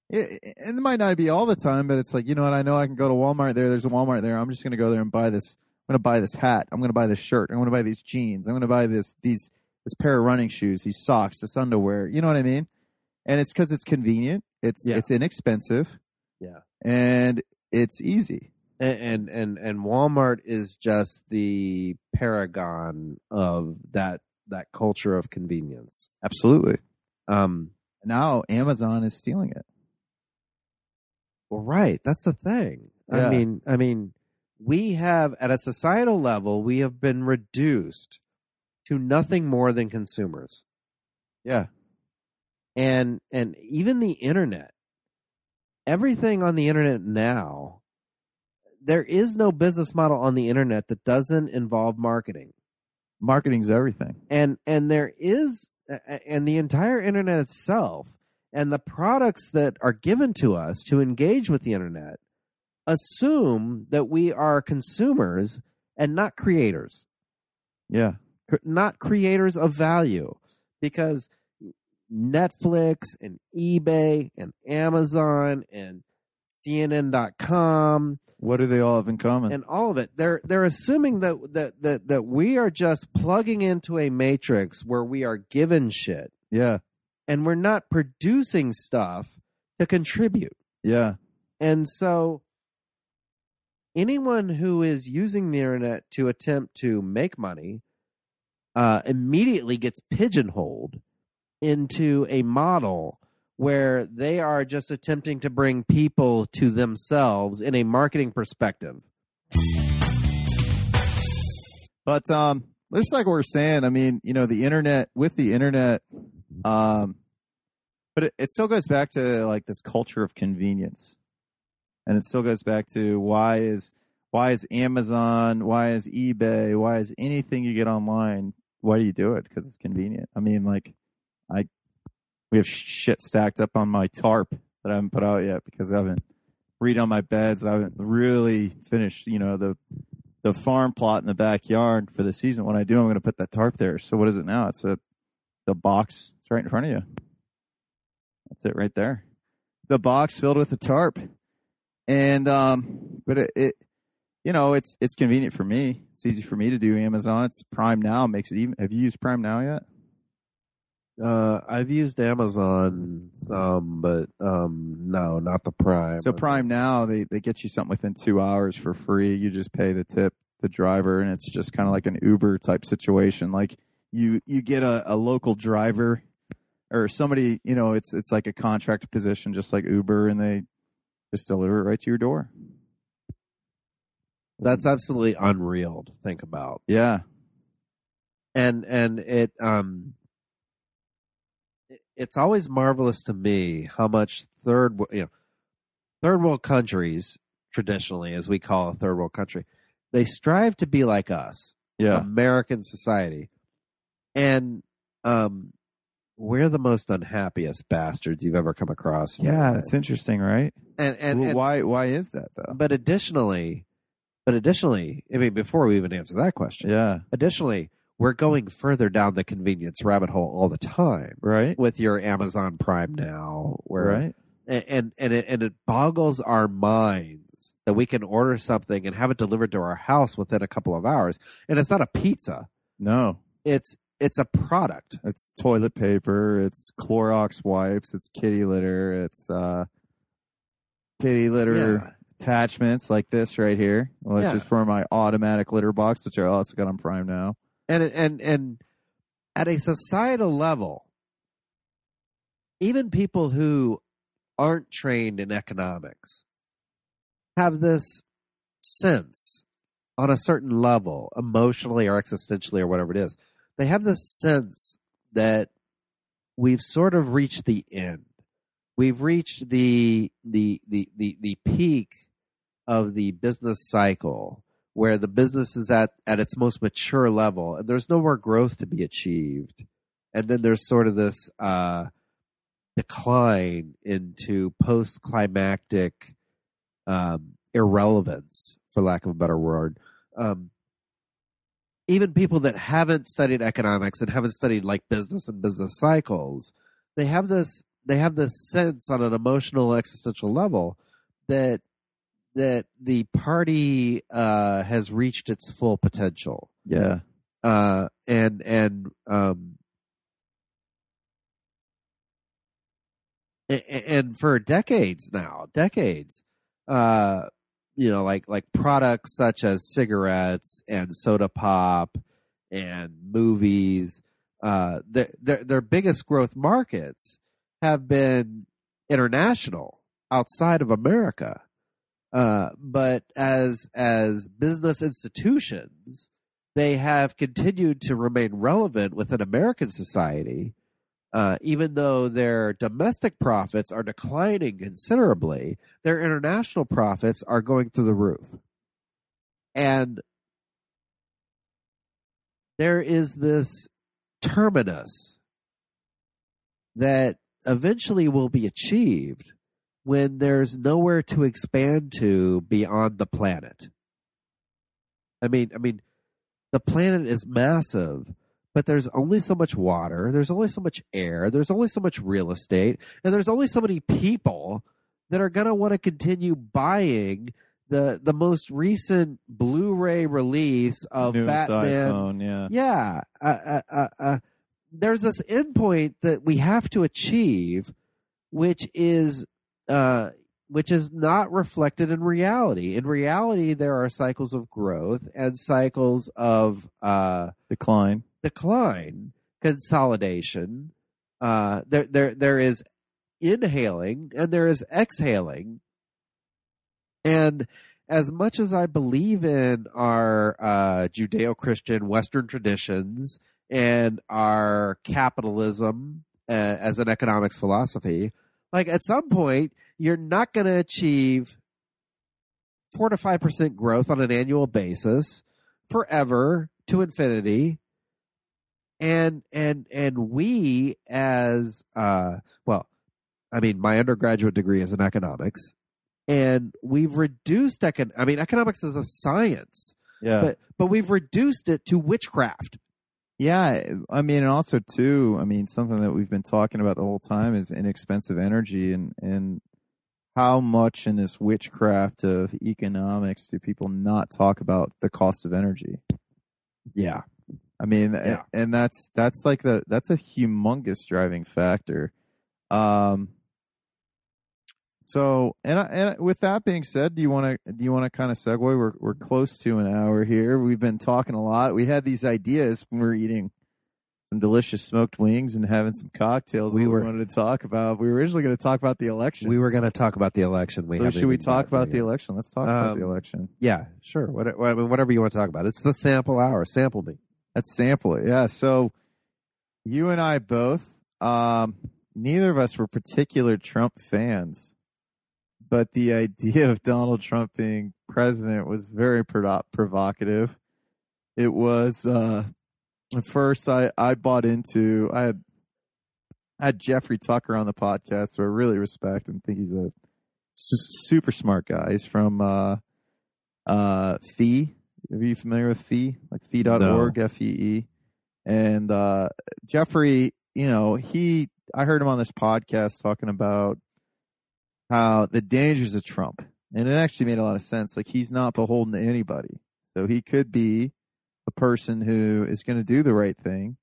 it, and it might not be all the time, but it's like, you know what? I know I can go to Walmart there. There's a Walmart there. I'm just to go there and buy this. I'm to buy this hat. I'm to buy this shirt. I'm to buy these jeans. I'm to buy this, these, this pair of running shoes, these socks, this underwear. You know what I mean? And it's because it's convenient. It's, Yeah. it's inexpensive Yeah. and it's easy. And, and and and Walmart is just the paragon of that that culture of convenience. Absolutely. Um Now Amazon is stealing it. well right, that's the thing. Yeah. I mean I mean we have at a societal level we have been reduced to nothing more than consumers. Yeah. And and even the internet everything on the internet now there is no business model on the internet that doesn't involve marketing Marketing's everything. and and there is and the entire internet itself and the products that are given to us to engage with the internet assume that we are consumers and not creators Yeah. not creators of value because Netflix and eBay and Amazon and CNN.com What do they all have in common? and all of it they're they're assuming that that that that we are just plugging into a matrix where we are given shit yeah. and we're not producing stuff to contribute Yeah. and so anyone who is using the internet to attempt to make money uh, immediately gets pigeonholed into a model where they are just attempting to bring people to themselves in a marketing perspective. But um, just like we we're saying, I mean, you know, the internet with the internet, um, but it, it still goes back to like this culture of convenience, and it still goes back to why is why is Amazon, why is eBay, why is anything you get online, why do you do it? Because it's convenient. I mean, like, I we have shit stacked up on my tarp that I haven't put out yet because I haven't redone my beds. I haven't really finished, you know, the the farm plot in the backyard for the season. When I do, I'm going to put that tarp there. So what is it now? It's a the box. It's right in front of you. That's it right there. The box filled with the tarp, and um, but it, it you know, it's it's convenient for me. It's easy for me to do Amazon. It's Prime Now makes it even. Have you used Prime Now yet? Uh, I've used Amazon some, but um, no, not the Prime. So Prime Now, they they get you something within two hours for free. You just pay the tip, the driver, and it's just kind of like an Uber type situation. Like you you get a, a local driver or somebody, you know, it's it's like a contract position, just like Uber, and they just deliver it right to your door. That's absolutely unreal to think about. Yeah, and and it um it- it's always marvelous to me how much third you know third world countries traditionally as we call a third world country they strive to be like us yeah, american society and um we're the most unhappiest bastards you've ever come across yeah. It's interesting, right? and and, Well, and why why is that though? but additionally but additionally i mean before we even answer that question Yeah, Additionally, we're going further down the convenience rabbit hole all the time right, with your Amazon Prime now, where right. and and and it, and it boggles our minds that we can order something and have it delivered to our house within a couple of hours, and it's not a pizza; No, it's it's a product. It's toilet paper. It's Clorox wipes. It's kitty litter. It's uh, kitty litter Yeah. attachments like this right here, which Yeah. is for my automatic litter box, which I also got on Prime now. And and and at a societal level even people who aren't trained in economics have this sense on a certain level, emotionally or existentially or whatever it is. They have this sense that we've sort of reached the end. We've reached the the the the, the peak of the business cycle where the business is at, at its most mature level and there's no more growth to be achieved. And then there's sort of this uh, decline into post climactic um, irrelevance, for lack of a better word. Um, even people that haven't studied economics and haven't studied like business and business cycles, they have this they have this sense on an emotional existential level that that the party uh, has reached its full potential. Yeah. Uh, and and um, and for decades now, decades, uh, you know, like like products such as cigarettes and soda pop and movies, uh, their their, their biggest growth markets have been international outside of America. Uh, but as as business institutions, they have continued to remain relevant within American society, uh, even though their domestic profits are declining considerably. Their international profits are going through the roof, and there is this terminus that eventually will be achieved when there's nowhere to expand to beyond the planet. I mean, I mean, the planet is massive, but there's only so much water, there's only so much air, there's only so much real estate, and there's only so many people that are going to want to continue buying the the most recent Blu-ray release of Newest Batman. iPhone, yeah. Yeah, uh, uh, uh, uh, there's this endpoint that we have to achieve, which is uh, which is not reflected in reality. In reality, there are cycles of growth and cycles of uh, Decline. decline, consolidation. Uh, there, there, there is inhaling and there is exhaling. And as much as I believe in our uh, Judeo Christian Western traditions and our capitalism uh, as an economics philosophy, like at some point, you're not going to achieve four to five percent growth on an annual basis forever to infinity. And and and we as uh well, I mean, my undergraduate degree is in economics, and we've reduced econ. I mean, economics is a science, Yeah. but but we've reduced it to witchcraft. Yeah, I mean, and also too, I mean, something that we've been talking about the whole time is inexpensive energy, and and how much in this witchcraft of economics do people not talk about the cost of energy? Yeah, I mean, Yeah. and that's that's like the that's a humongous driving factor. Um. So, and I, and with that being said, do you want to do you want to kind of segue? We're we're close to an hour here. We've been talking a lot. We had these ideas when we were eating some delicious smoked wings and having some cocktails. We We, were- wanted to talk about. We were originally going to talk about the election. we were going to talk about the election. We So should we talk about there the yet. election? Let's talk about the Um, election. Yeah, sure. What, what, I mean, whatever you want to talk about. It's the sample hour. Sample me. Let's sample it. Yeah. So you and I both, um, neither of us were particular Trump fans, but the idea of Donald Trump being president was very provo- provocative. It was, uh, at first I, I bought into, I had, I had Jeffrey Tucker on the podcast, who I really respect and think he's a su- super smart guy. He's from, uh, uh, Fee. Are you familiar with Fee? Like Fee.org, F E E. And uh, Jeffrey, you know, he, I heard him on this podcast talking about how the dangers of Trump. And it actually made a lot of sense. Like he's not beholden to anybody. So he could be a person who is going to do the right thing,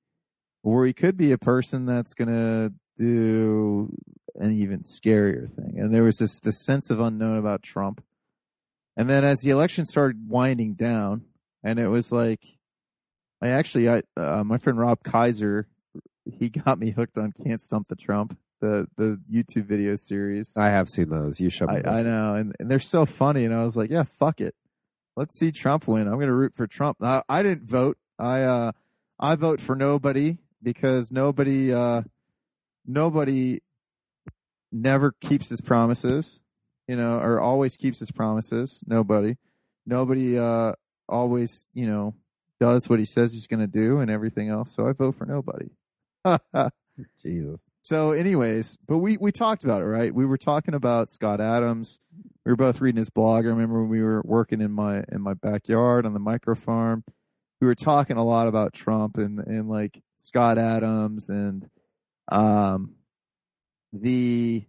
or he could be a person that's going to do an even scarier thing. And there was this, this sense of unknown about Trump. And then as the election started winding down, and it was like, I actually, I uh, my friend Rob Kaiser, he got me hooked on "Can't Stump the Trump." The the YouTube video series. I have seen those. You showed me. I. I know, and, and they're so funny. And I was like, yeah, fuck it, let's see Trump win. I'm going to root for Trump. I, I didn't vote. I uh I vote for nobody because nobody uh nobody never keeps his promises, you know, or always keeps his promises. Nobody, nobody uh always you know does what he says he's going to do and everything else. So I vote for nobody. Jesus. So, anyways, but we we talked about it, right? We were talking about Scott Adams. We were both reading his blog. I remember when we were working in my in my backyard on the micro farm. We were talking a lot about Trump and and like Scott Adams and um the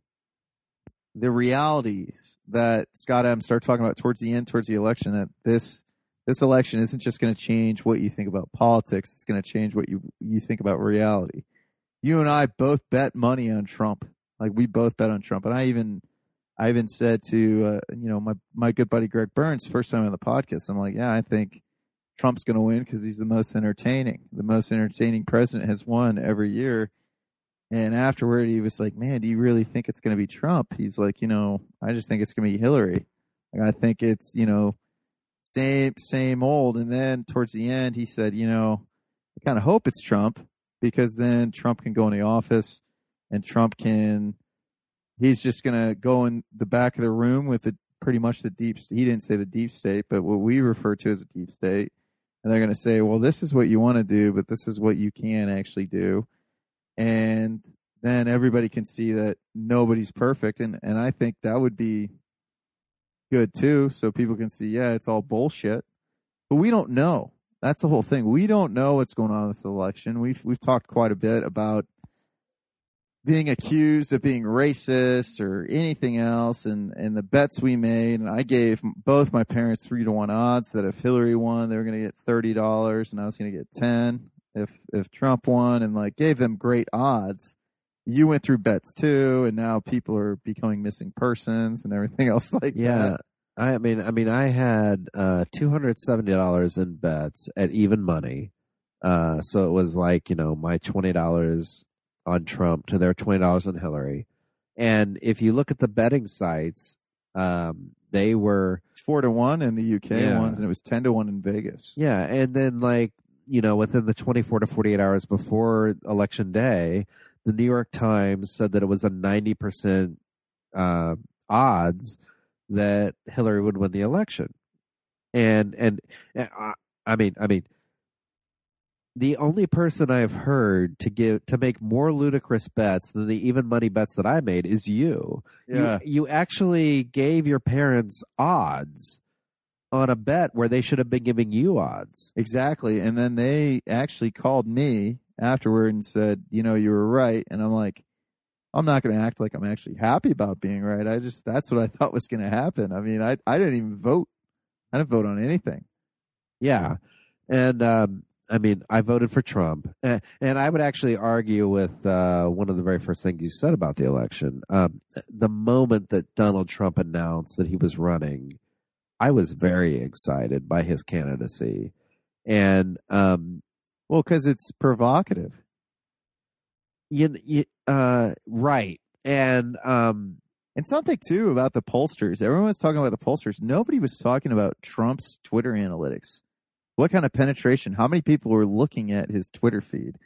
the realities that Scott Adams started talking about towards the end, towards the election, that this this election isn't just going to change what you think about politics; it's going to change what you you think about reality you and I both bet money on Trump. Like we both bet on Trump, and I even, I even said to uh, you know my my good buddy Greg Burns first time on the podcast. I'm like, yeah, I think Trump's going to win because he's the most entertaining. The most entertaining president has won every year. And afterward, he was like, "Man, do you really think it's going to be Trump?" He's like, "You know, I just think it's going to be Hillary. Like, I think it's you know, same same old." And then towards the end, he said, "You know, I kind of hope it's Trump." Because then Trump can go in the office and Trump can he's just going to go in the back of the room with the pretty much the deep he didn't say the deep state but what we refer to as a deep state. And they're going to say well this is what you want to do but this is what you can actually do. And then everybody can see that nobody's perfect and and I think that would be good too so people can see yeah it's all bullshit. But we don't know that's the whole thing. We don't know what's going on with this election. We've we've talked quite a bit about being accused of being racist or anything else, and and the bets we made. And I gave both my parents three to one odds that if Hillary won, they were going to get thirty dollars, and I was going to get ten if if Trump won, and like gave them great odds. You went through bets too, and now people are becoming missing persons and everything else like Yeah. that. I mean, I mean, I had uh, two hundred seventy dollars in bets at even money. Uh, so it was like you know my twenty dollars on Trump to their twenty dollars on Hillary, and if you look at the betting sites, um, they were It's four to one in the UK Yeah. ones, and it was ten to one in Vegas. yeah, and then like you know within the twenty four to forty eight hours before election day, the New York Times said that it was a ninety percent uh, odds that Hillary would win the election, and and, and I, I mean I mean the only person I've heard to give to make more ludicrous bets than the even money bets that I made is you. Yeah. You, you actually gave your parents odds on a bet where they should have been giving you odds. Exactly. And then they actually called me afterward and said, you know, you were right. And I'm like, I'm not going to act like I'm actually happy about being right. I just, that's what I thought was going to happen. I mean, I, I didn't even vote. I didn't vote on anything. Yeah. And um, I mean, I voted for Trump. And, I would actually argue with uh, one of the very first things you said about the election. Um, the moment that Donald Trump announced that he was running, I was very excited by his candidacy. And um, Well, because it's provocative. You, you uh, right. And um, And something too about the pollsters. Everyone was talking about the pollsters. Nobody was talking about Trump's Twitter analytics. What kind of penetration? How many people were looking at his Twitter feed?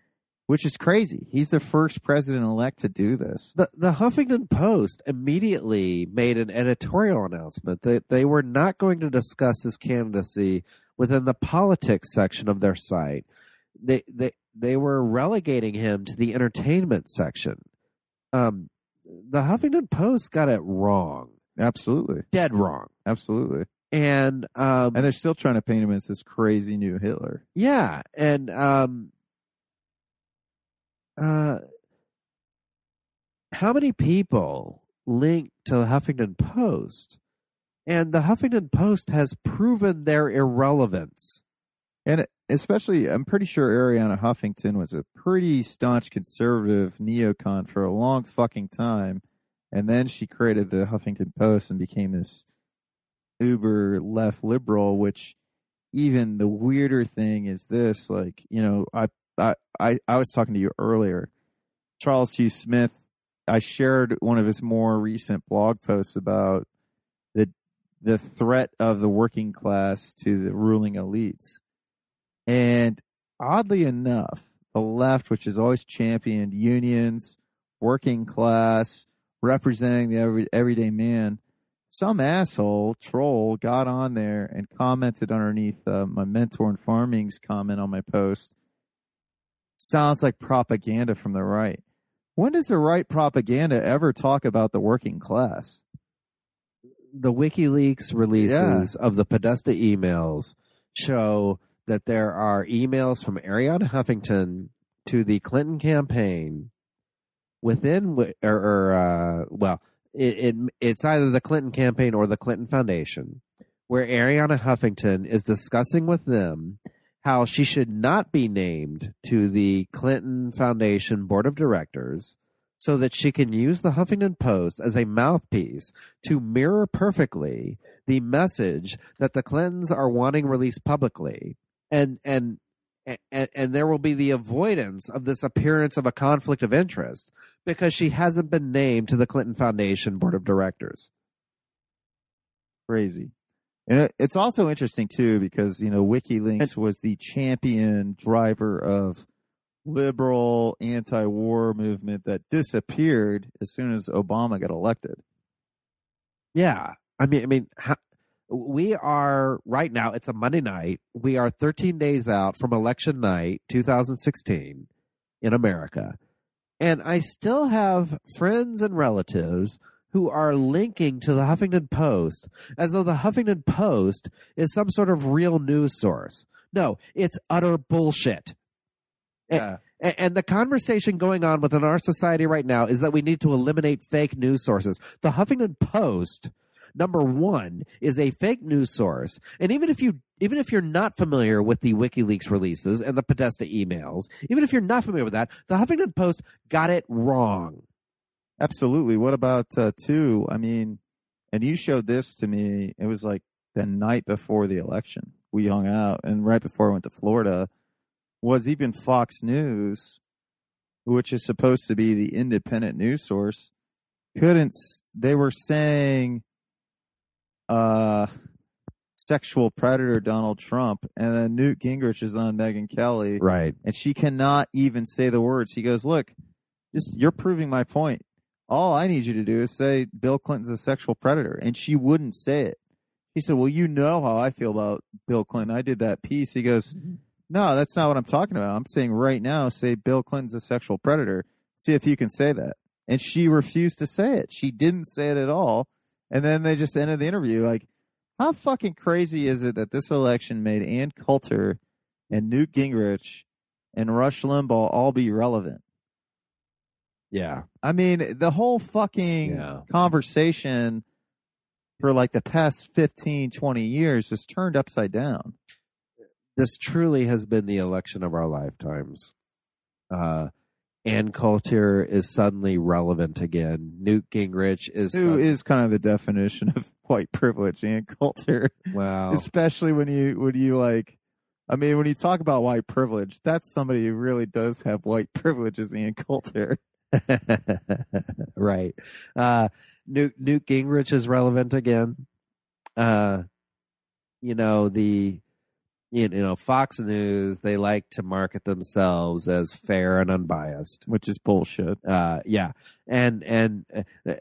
Which is crazy. He's the first president elect to do this. The the Huffington Post immediately made an editorial announcement that they were not going to discuss his candidacy within the politics section of their site. They they they were relegating him to the entertainment section. Um, the Huffington Post got it wrong, Absolutely. dead wrong, Absolutely. and um, And they're still trying to paint him as this crazy new Hitler. Yeah, and um uh how many people link to the Huffington Post? And the Huffington Post has proven their irrelevance. And especially, I'm pretty sure Arianna Huffington was a pretty staunch conservative neocon for a long fucking time. And then she created the Huffington Post and became this uber left liberal, which even the weirder thing is this, like, you know, I, I, I, I was talking to you earlier. Charles Hugh Smith I shared one of his more recent blog posts about the the threat of the working class to the ruling elites. And oddly enough, the left, which has always championed unions, working class, representing the every, everyday man, some asshole troll got on there and commented underneath uh, my mentor in farming's comment on my post. Sounds like propaganda from the right. When does the right propaganda ever talk about the working class? The WikiLeaks releases of the Podesta emails show that there are emails from Arianna Huffington to the Clinton campaign within or, or uh, well it, it it's either the Clinton campaign or the Clinton Foundation where Arianna Huffington is discussing with them how she should not be named to the Clinton Foundation board of directors so that she can use the Huffington Post as a mouthpiece to mirror perfectly the message that the Clintons are wanting released publicly and and and, and there will be the avoidance of this appearance of a conflict of interest because she hasn't been named to the Clinton Foundation board of directors. Crazy. And it's also interesting too because you know WikiLeaks was the champion driver of liberal anti-war movement that disappeared as soon as Obama got elected. Yeah, I mean, I mean, how, we are right now. It's a Monday night. We are 13 days out from election night, 2016, in America, and I still have friends and relatives who are linking to the Huffington Post as though the Huffington Post is some sort of real news source. No, it's utter bullshit. Yeah. And, and the conversation going on within our society right now is that we need to eliminate fake news sources. The Huffington Post, number one, is a fake news source. And even if you even if you're not familiar with the WikiLeaks releases and the Podesta emails, even if you're not familiar with that, the Huffington Post got it wrong. Absolutely. What about uh, two? I mean, and you showed this to me. It was like the night before the election. We hung out, and right before I went to Florida, was even Fox News, which is supposed to be the independent news source, couldn't. They were saying, uh, sexual predator Donald Trump, and then Newt Gingrich is on Megyn Kelly, Right. and she cannot even say the words. He goes, "Look, just you're proving my point. All I need you to do is say Bill Clinton's a sexual predator," and she wouldn't say it. He said, "Well, you know how I feel about Bill Clinton. I did that piece." He goes, "No, that's not what I'm talking about. I'm saying right now, say Bill Clinton's a sexual predator. See if you can say that." And she refused to say it. She didn't say it at all. And then they just ended the interview like, how fucking crazy is it that this election made Ann Coulter and Newt Gingrich and Rush Limbaugh all be relevant? Yeah. I mean, the whole fucking Yeah. conversation for like the past 15, 20 years has turned upside down. This truly has been the election of our lifetimes. Uh, Ann Coulter is suddenly relevant again. Newt Gingrich is Who is kind of the definition of white privilege, Ann Coulter? wow. Especially when you, when you like, I mean, when you talk about white privilege, that's somebody who really does have white privilege is Ann Coulter. right. Uh, Newt, Newt Gingrich is relevant again. Uh, you know, the, you know, Fox News, they like to market themselves as fair and unbiased. which is bullshit. Uh, yeah. And, and, uh,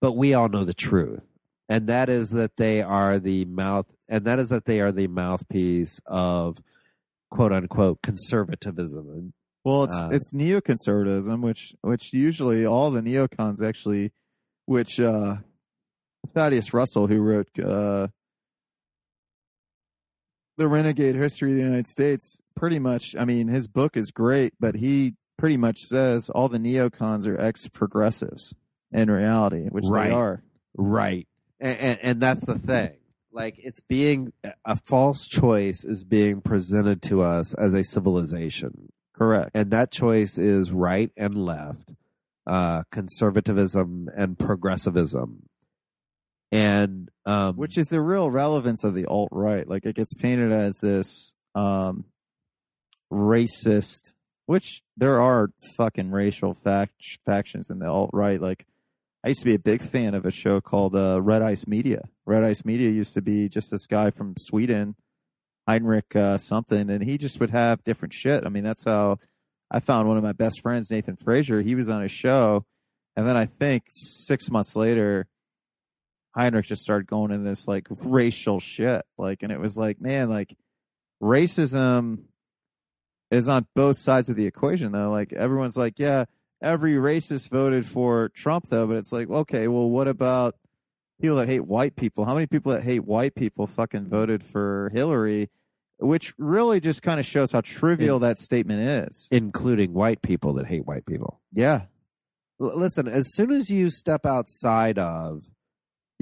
but we all know the truth. And that is that they are the mouth, and that is that they are the mouthpiece of quote unquote conservatism. Well, it's Uh, it's neoconservatism, which which usually all the neocons actually, which uh, Thaddeus Russell, who wrote uh, the Renegade History of the United States, pretty much. I mean, his book is great, but he pretty much says all the neocons are ex progressives in reality, which Right. they are. Right. And, and, and that's the thing. Like it's being a false choice is being presented to us as a civilization. Correct. And that choice is right and left, uh, conservatism and progressivism. And, um, which is the real relevance of the alt right. Like it gets painted as this um, racist which there are fucking racial fact- factions in the alt right. Like, I used to be a big fan of a show called uh, Red Ice Media. Red Ice Media used to be just this guy from Sweden, Heinrich uh, something, and he just would have different shit. I mean, that's how I found one of my best friends, Nathan Frazier. He was on a show, and then I think six months later, Heinrich just started going in this like racial shit. Like, and it was like, man, like racism is on both sides of the equation though. Like everyone's like, yeah, every racist voted for Trump though, but it's like, okay, well, what about people that hate white people? How many people that hate white people fucking voted for Hillary? Which really just kind of shows how trivial that statement is. including white people that hate white people. Yeah. L- listen, as soon as you step outside of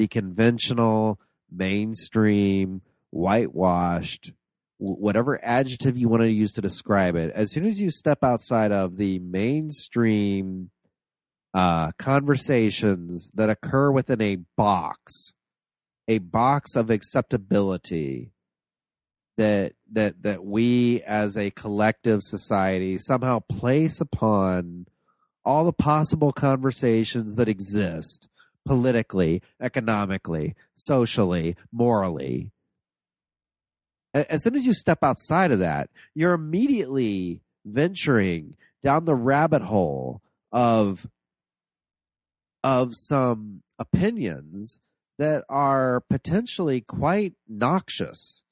the conventional, mainstream, whitewashed, whatever adjective you want to use to describe it, as soon as you step outside of the mainstream uh, conversations that occur within a box, a box of acceptability that that that we as a collective society somehow place upon all the possible conversations that exist politically, economically, socially, morally. As soon as you step outside of that, you're immediately venturing down the rabbit hole of of some opinions that are potentially quite noxious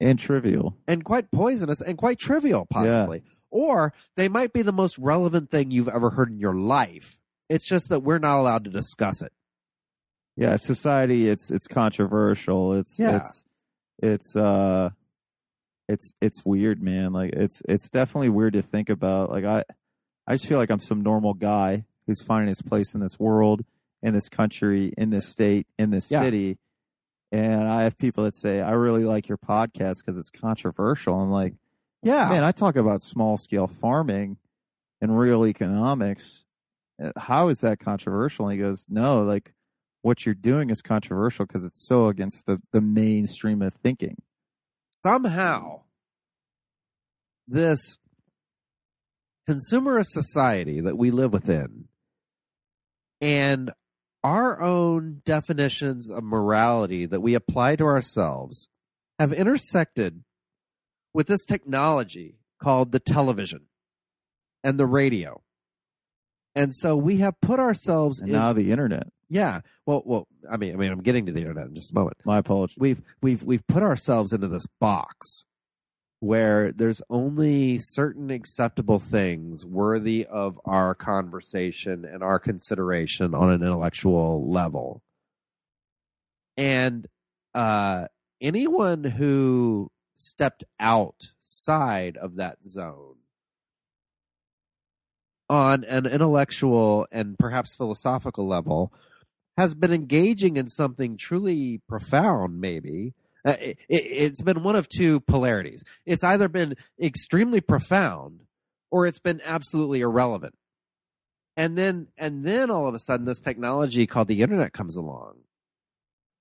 And trivial. and quite poisonous and quite trivial, possibly. Or they might be the most relevant thing you've ever heard in your life. It's just that we're not allowed to discuss it. Yeah, society it's it's controversial. It's Yeah. it's it's uh it's it's weird, man. Like it's it's definitely weird to think about. Like I I just feel like I'm some normal guy who's finding his place in this world, in this country, in this state, in this Yeah. city. And I have people that say, I really like your podcast because it's controversial. I'm like, Yeah. man, I talk about small scale farming and real economics. Uh, How is that controversial? And he goes, no, like what you're doing is controversial because it's so against the, the mainstream of thinking. Somehow, this consumerist society that we live within and our own definitions of morality that we apply to ourselves have intersected with this technology called the television and the radio. And so we have put ourselves And in now the internet. Yeah. Well, well, I mean, I mean, I'm getting to the internet in just a moment. My apologies. We've we've we've put ourselves into this box where there's only certain acceptable things worthy of our conversation and our consideration on an intellectual level. And uh anyone who stepped outside of that zone on an intellectual and perhaps philosophical level has been engaging in something truly profound maybe. Uh, it, it, it's been one of two polarities. It's either been extremely profound or it's been absolutely irrelevant. And then and then all of a sudden this technology called the internet comes along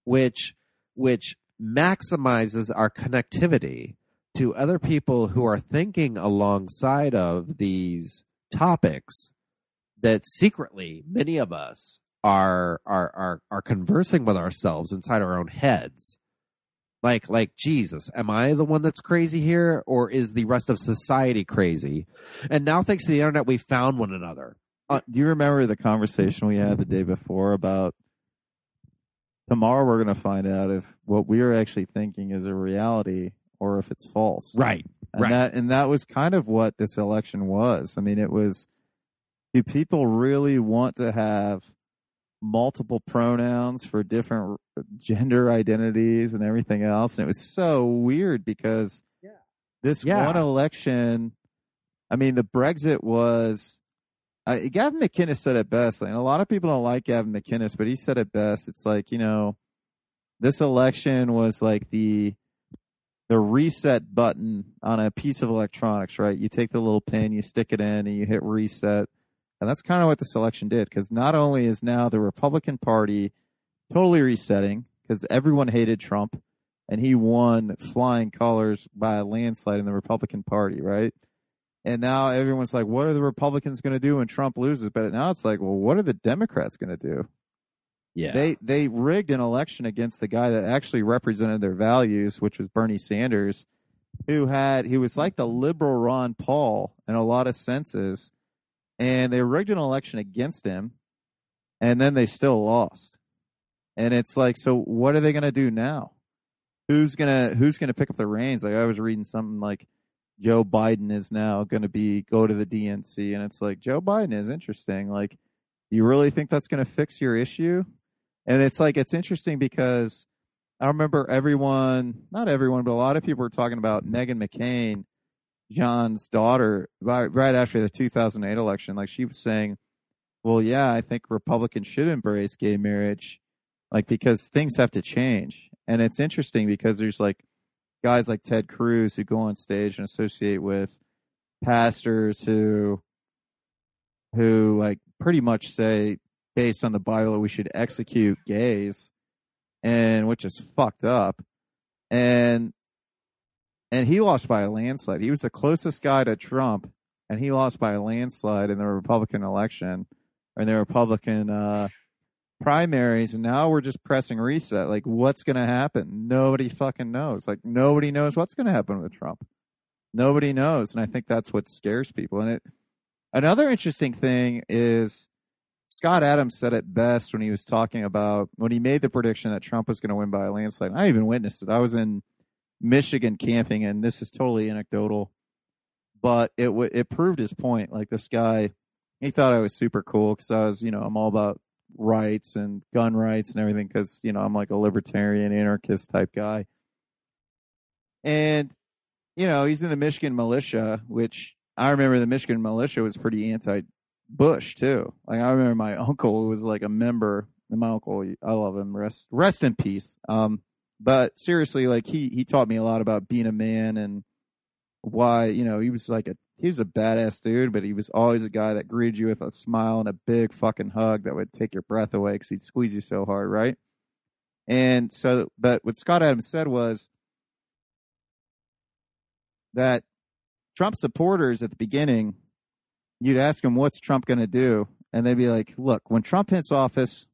which which maximizes our connectivity to other people who are thinking alongside of these topics that secretly many of us are are are are conversing with ourselves inside our own heads like like jesus am i the one that's crazy here or is the rest of society crazy and now thanks to the internet we found one another Uh, do you remember the conversation we had the day before about tomorrow we're going to find out if what we are actually thinking is a reality or if it's false. right And Right. that and that was kind of what this election was. I mean, it was do people really want to have multiple pronouns for different gender identities and everything else? And it was so weird because Yeah. this Yeah. one election, I mean, the Brexit was. Uh, Gavin McInnes said it best. Like, a lot of people don't like Gavin McInnes, but he said it best. It's like you know, this election was like the the reset button on a piece of electronics, right? You take the little pin, you stick it in, and you hit reset. And that's kind of what the selection did, because not only is now the Republican Party totally resetting, because everyone hated Trump, and he won flying colors by a landslide in the Republican Party, right? And now everyone's like, what are the Republicans going to do when Trump loses? But now it's like, well, what are the Democrats going to do? Yeah. They they rigged an election against the guy that actually represented their values, which was Bernie Sanders, who had he was like the liberal Ron Paul in a lot of senses, and they rigged an election against him, and then they still lost. And it's like, so what are they going to do now? Who's gonna Who's gonna pick up the reins? Like I was reading something like Joe Biden is now going to be go to the DNC, and it's like Joe Biden is interesting. Like, you really think that's going to fix your issue? And it's like it's interesting because I remember everyone, not everyone, but a lot of people were talking about Meghan McCain, John's daughter, right, right after the 2008 election. Like she was saying, "Well, yeah, I think Republicans should embrace gay marriage, like because things have to change." And it's interesting because there's like guys like Ted Cruz who go on stage and associate with pastors who who like pretty much say based on the Bible we should execute gays and which is fucked up. And and he lost by a landslide. He was the closest guy to Trump and he lost by a landslide in the Republican election in the Republican uh primaries. And now we're just pressing reset. Like what's going to happen? Nobody fucking knows. Like nobody knows what's going to happen with trump. Nobody knows. And i think that's what scares people. And it another interesting thing is scott adams said it best when he was talking about when he made the prediction that trump was going to win by a landslide. I even witnessed it. I was in michigan camping and this is totally anecdotal but it w- it proved his point like this guy he thought i was super cool because i was you know i'm all about rights and gun rights and everything because you know I'm like a libertarian anarchist type guy. And you know he's in the Michigan militia, which I remember the Michigan militia was pretty anti-Bush too. Like I remember my uncle was like a member. And my uncle, I love him. Rest rest in peace. Um, but seriously, like he he taught me a lot about being a man and why you know he was like a he was a badass dude, but he was always a guy that greeted you with a smile and a big fucking hug that would take your breath away because he'd squeeze you so hard, right? And so, but what Scott Adams said was that Trump supporters at the beginning, you'd ask them, what's Trump going to do? And they'd be like, look, when Trump hits office,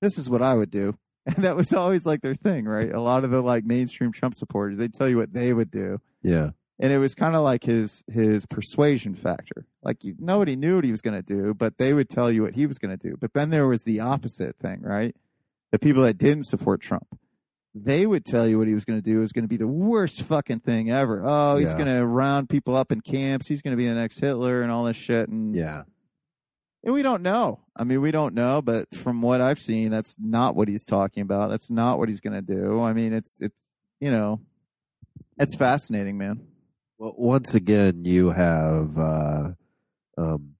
this is what I would do. And that was always like their thing, right? A lot of the like mainstream Trump supporters, they'd tell you what they would do yeah. and it was kind of like his his persuasion factor. Like you, nobody knew what he was going to do, but they would tell you what he was going to do. But then there was the opposite thing, right? The people that didn't support Trump, they would tell you what he was going to do was going to be the worst fucking thing ever. Oh, he's Yeah. going to round people up in camps. He's going to be the next Hitler and all this shit. And Yeah. And we don't know. I mean, we don't know, but from what I've seen, that's not what he's talking about. That's not what he's going to do. I mean, it's it's you know, it's fascinating, man. Well, once again, you have uh, um,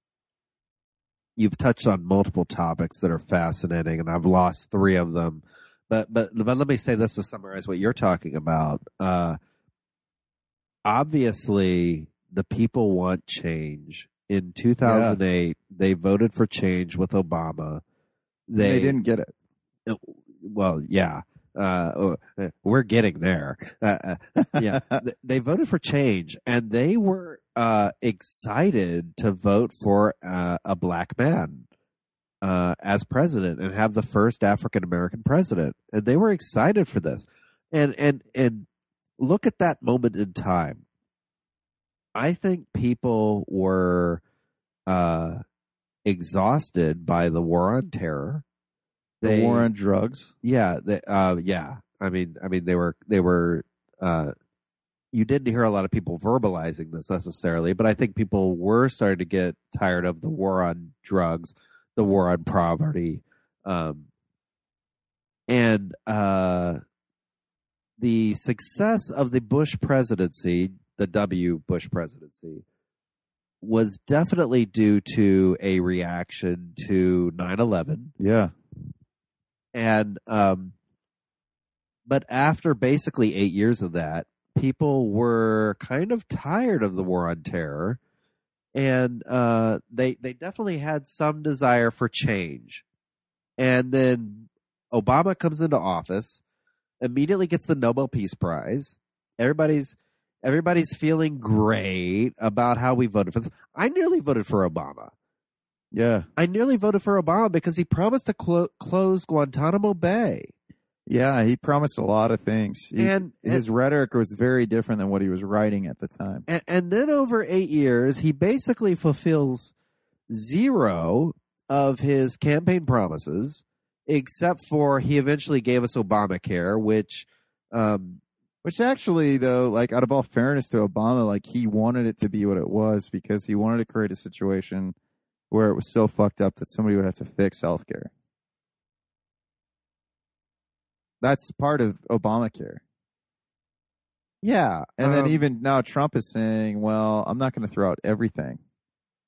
you've touched on multiple topics that are fascinating, and I've lost three of them. But but but let me say this to summarize what you're talking about. Uh, obviously, the people want change. In 2008, they voted for change with Obama. They, They, didn't get it. well, yeah, uh, uh, we're getting there. Uh, uh, yeah, they voted for change, and they were uh, excited to vote for uh, a black man uh, as president and have the first African American president, and they were excited for this. And and and look at that moment in time. I think people were uh, exhausted by the war on terror. The war on drugs. Yeah, they, uh, yeah. I mean, I mean, they were they were. Uh, you didn't hear a lot of people verbalizing this necessarily, but I think people were starting to get tired of the war on drugs, the war on poverty, um, and uh, the success of the Bush presidency, the W. Bush presidency, was definitely due to a reaction to 9 11 Yeah. and um but after basically 8 years of that people were kind of tired of the war on terror and uh they they definitely had some desire for change and then obama comes into office immediately gets the nobel peace prize everybody's Everybody's feeling great about how we voted for this. I nearly voted for Obama. Yeah. I nearly voted for Obama because he promised to clo- close Guantanamo Bay. Yeah, he promised a lot of things. He- And, and his rhetoric was very different than what he was writing at the time. and, and then over eight years, he basically fulfills zero of his campaign promises, except for he eventually gave us Obamacare, which, um, Which actually, though, like out of all fairness to Obama, like he wanted it to be what it was because he wanted to create a situation where it was so fucked up that somebody would have to fix healthcare. That's part of Obamacare. yeah. And then um, even now Trump is saying, well, I'm not going to throw out everything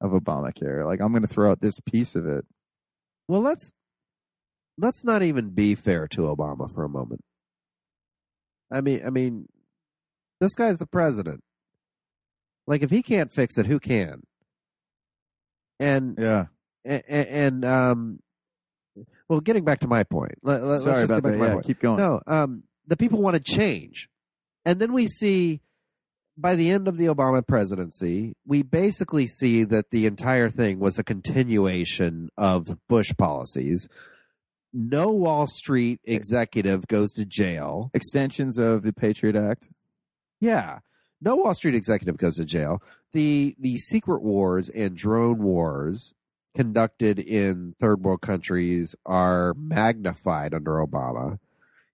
of Obamacare. Like I'm going to throw out this piece of it. well, let's let's not even be fair to Obama for a moment. I mean, I mean, this guy's the president. Like, if he can't fix it, who can? And Yeah. and, and um, well, getting back to my point. Let, us just about get back that. to my Yeah, point. keep going. No, um, the people want to change, and then we see by the end of the Obama presidency, we basically see that the entire thing was a continuation of Bush policies. No Wall Street executive goes to jail. Extensions of the Patriot Act. Yeah. No Wall Street executive goes to jail. The the secret wars and drone wars conducted in third world countries are magnified under Obama.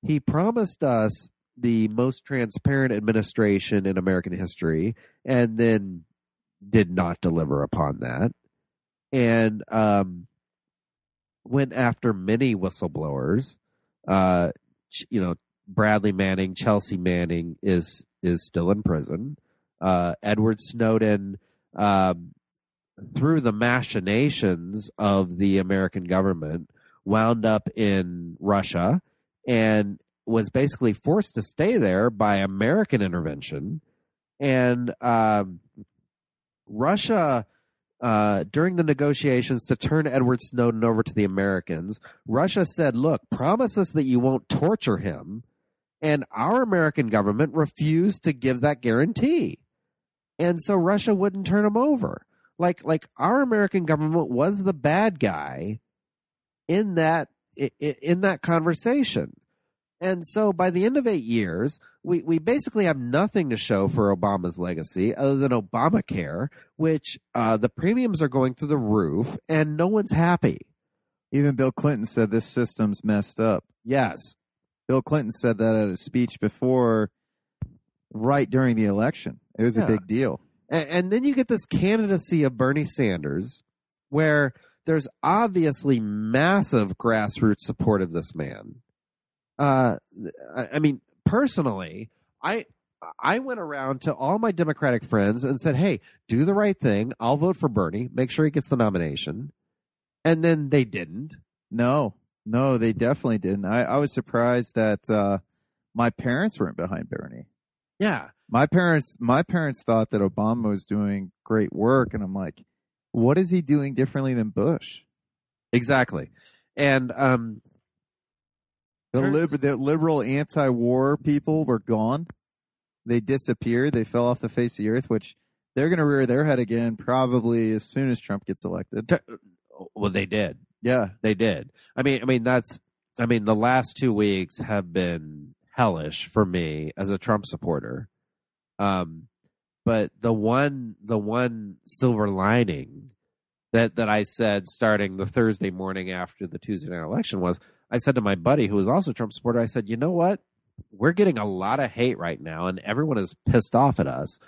He promised us the most transparent administration in American history and then did not deliver upon that. And um went after many whistleblowers. Uh you know, Bradley Manning, Chelsea Manning is is still in prison. Uh, Edward Snowden, um, through the machinations of the American government, wound up in Russia and was basically forced to stay there by American intervention. And um, Russia, uh, during the negotiations to turn Edward Snowden over to the Americans, Russia said, "Look, promise us that you won't torture him." And our American government refused to give that guarantee. And so Russia wouldn't turn him over. Like like our American government was the bad guy in that in that conversation. And so by the end of 8 years, we we basically have nothing to show for Obama's legacy other than Obamacare, which uh, the premiums are going through the roof and no one's happy. Even Bill Clinton said this system's messed up. Yes. Bill Clinton said that at a speech before, right during the election. It was Yeah. a big deal. And, and then you get this candidacy of Bernie Sanders, where there's obviously massive grassroots support of this man. Uh, I mean, personally, I I went around to all my Democratic friends and said, "Hey, do the right thing. I'll vote for Bernie. Make sure he gets the nomination." And then they didn't. No, no, they definitely didn't. I, I was surprised that uh, my parents weren't behind Bernie. Yeah, My parents, my parents thought that Obama was doing great work, and I'm like, what is he doing differently than Bush? exactly. And um, The, the liberal anti-war people were gone. They disappeared. They fell off the face of the earth, which they're going to rear their head again probably as soon as Trump gets elected. well, they did. Yeah, They did. I mean, I mean that's. I mean, the last two weeks have been hellish for me as a Trump supporter. Um, but the one, the one silver lining that that I said starting the Thursday morning after the Tuesday night election was, I said to my buddy who was also a Trump supporter, I said, you know what, we're getting a lot of hate right now, and everyone is pissed off at us.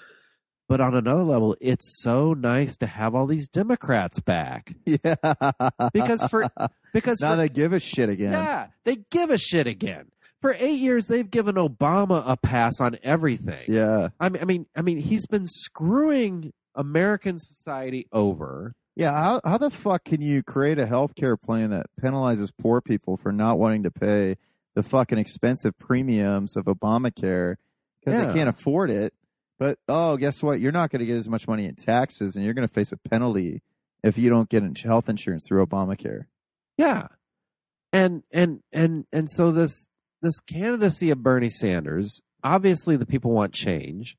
But on another level, it's so nice to have all these Democrats back yeah. because for because now for, they give a shit again. yeah, they give a shit again. For eight years, they've given Obama a pass on everything. Yeah. I mean, I mean, I mean, he's been screwing American society over. Yeah, how how the fuck can you create a healthcare plan that penalizes poor people for not wanting to pay the fucking expensive premiums of Obamacare because Yeah. they can't afford it? But oh, guess what? You're not going to get as much money in taxes, and you're going to face a penalty if you don't get health insurance through Obamacare. Yeah, and and and and so this this candidacy of Bernie Sanders, obviously, the people want change.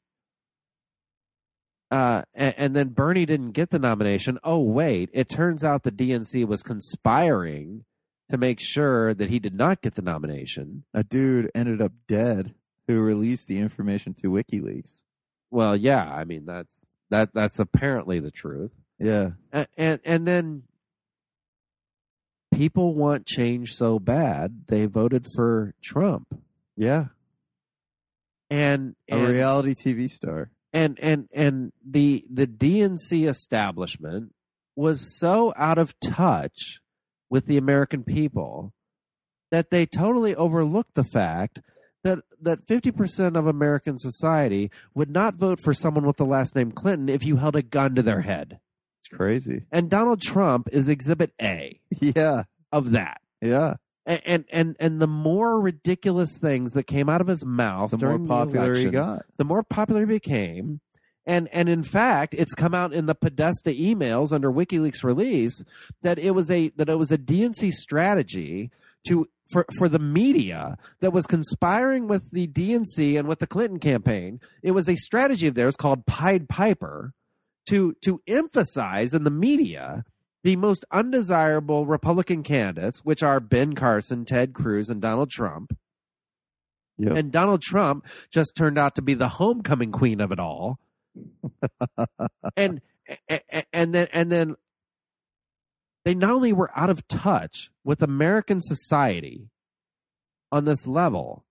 Uh, and, and then Bernie didn't get the nomination. Oh, wait, it turns out the DNC was conspiring to make sure that he did not get the nomination. A dude ended up dead who released the information to WikiLeaks. Well, yeah, I mean that's that that's apparently the truth. Yeah. And and, and then people want change so bad they voted for Trump. Yeah. And, A reality TV star. And and and the the DNC establishment was so out of touch with the American people that they totally overlooked the fact that that 50% of American society would not vote for someone with the last name Clinton if you held a gun to their head. It's crazy. And Donald Trump is exhibit A Yeah. of that. Yeah. And and and, the more ridiculous things that came out of his mouth The more popular the he got. the more popular he became. And and in fact, it's come out in the Podesta emails under WikiLeaks release that it was a that it was a DNC strategy to for for the media that was conspiring with the DNC and with the Clinton campaign. It was a strategy of theirs called Pied Piper to to emphasize in the media the most undesirable Republican candidates, which are Ben Carson, Ted Cruz, and Donald Trump. Yep. And Donald Trump just turned out to be the homecoming queen of it all. and and then and then they not only were out of touch with American society on this level,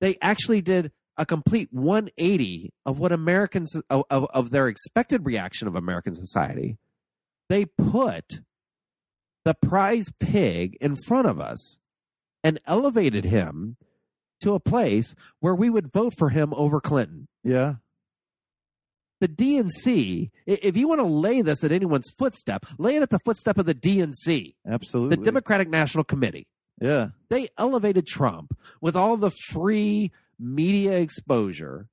they actually did a complete 180 of what Americans of, of, of their expected reaction of American society. They put the prize pig in front of us and elevated him to a place where we would vote for him over Clinton. Yeah. The DNC, if you want to lay this at anyone's footstep, lay it at the footstep of the DNC, Absolutely. the Democratic National Committee. Yeah. They elevated Trump with all the free media exposure.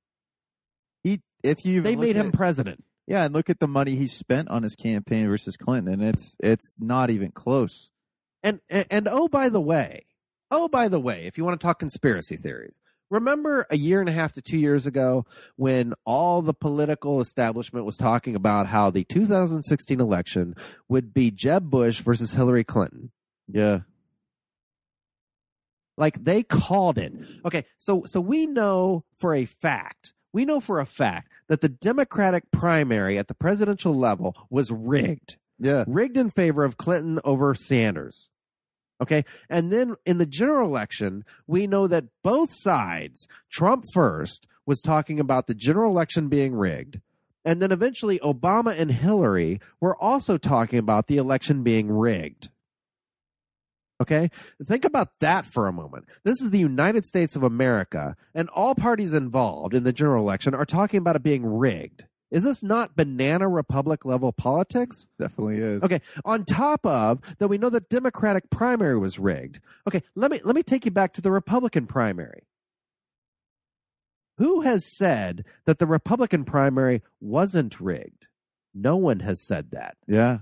He if you They made him at- president. Yeah, and look at the money he spent on his campaign versus Clinton, and it's it's not even close. And, and and oh by the way, oh by the way, if you want to talk conspiracy theories, remember a year and a half to 2 years ago when all the political establishment was talking about how the 2016 election would be Jeb Bush versus Hillary Clinton. Yeah. Like they called it. Okay, so so we know for a fact, we know for a fact that the Democratic primary at the presidential level was rigged. Yeah. rigged in favor of Clinton over Sanders. Okay. And then in the general election, we know that both sides, Trump first was talking about the general election being rigged. And then eventually Obama and Hillary were also talking about the election being rigged. Okay. Think about that for a moment. This is the United States of America, and all parties involved in the general election are talking about it being rigged. Is this not banana republic level politics? Definitely is. Okay. On top of that, we know the Democratic primary was rigged. Okay. Let me let me take you back to the Republican primary. Who has said that the Republican primary wasn't rigged? No one has said that. Yeah.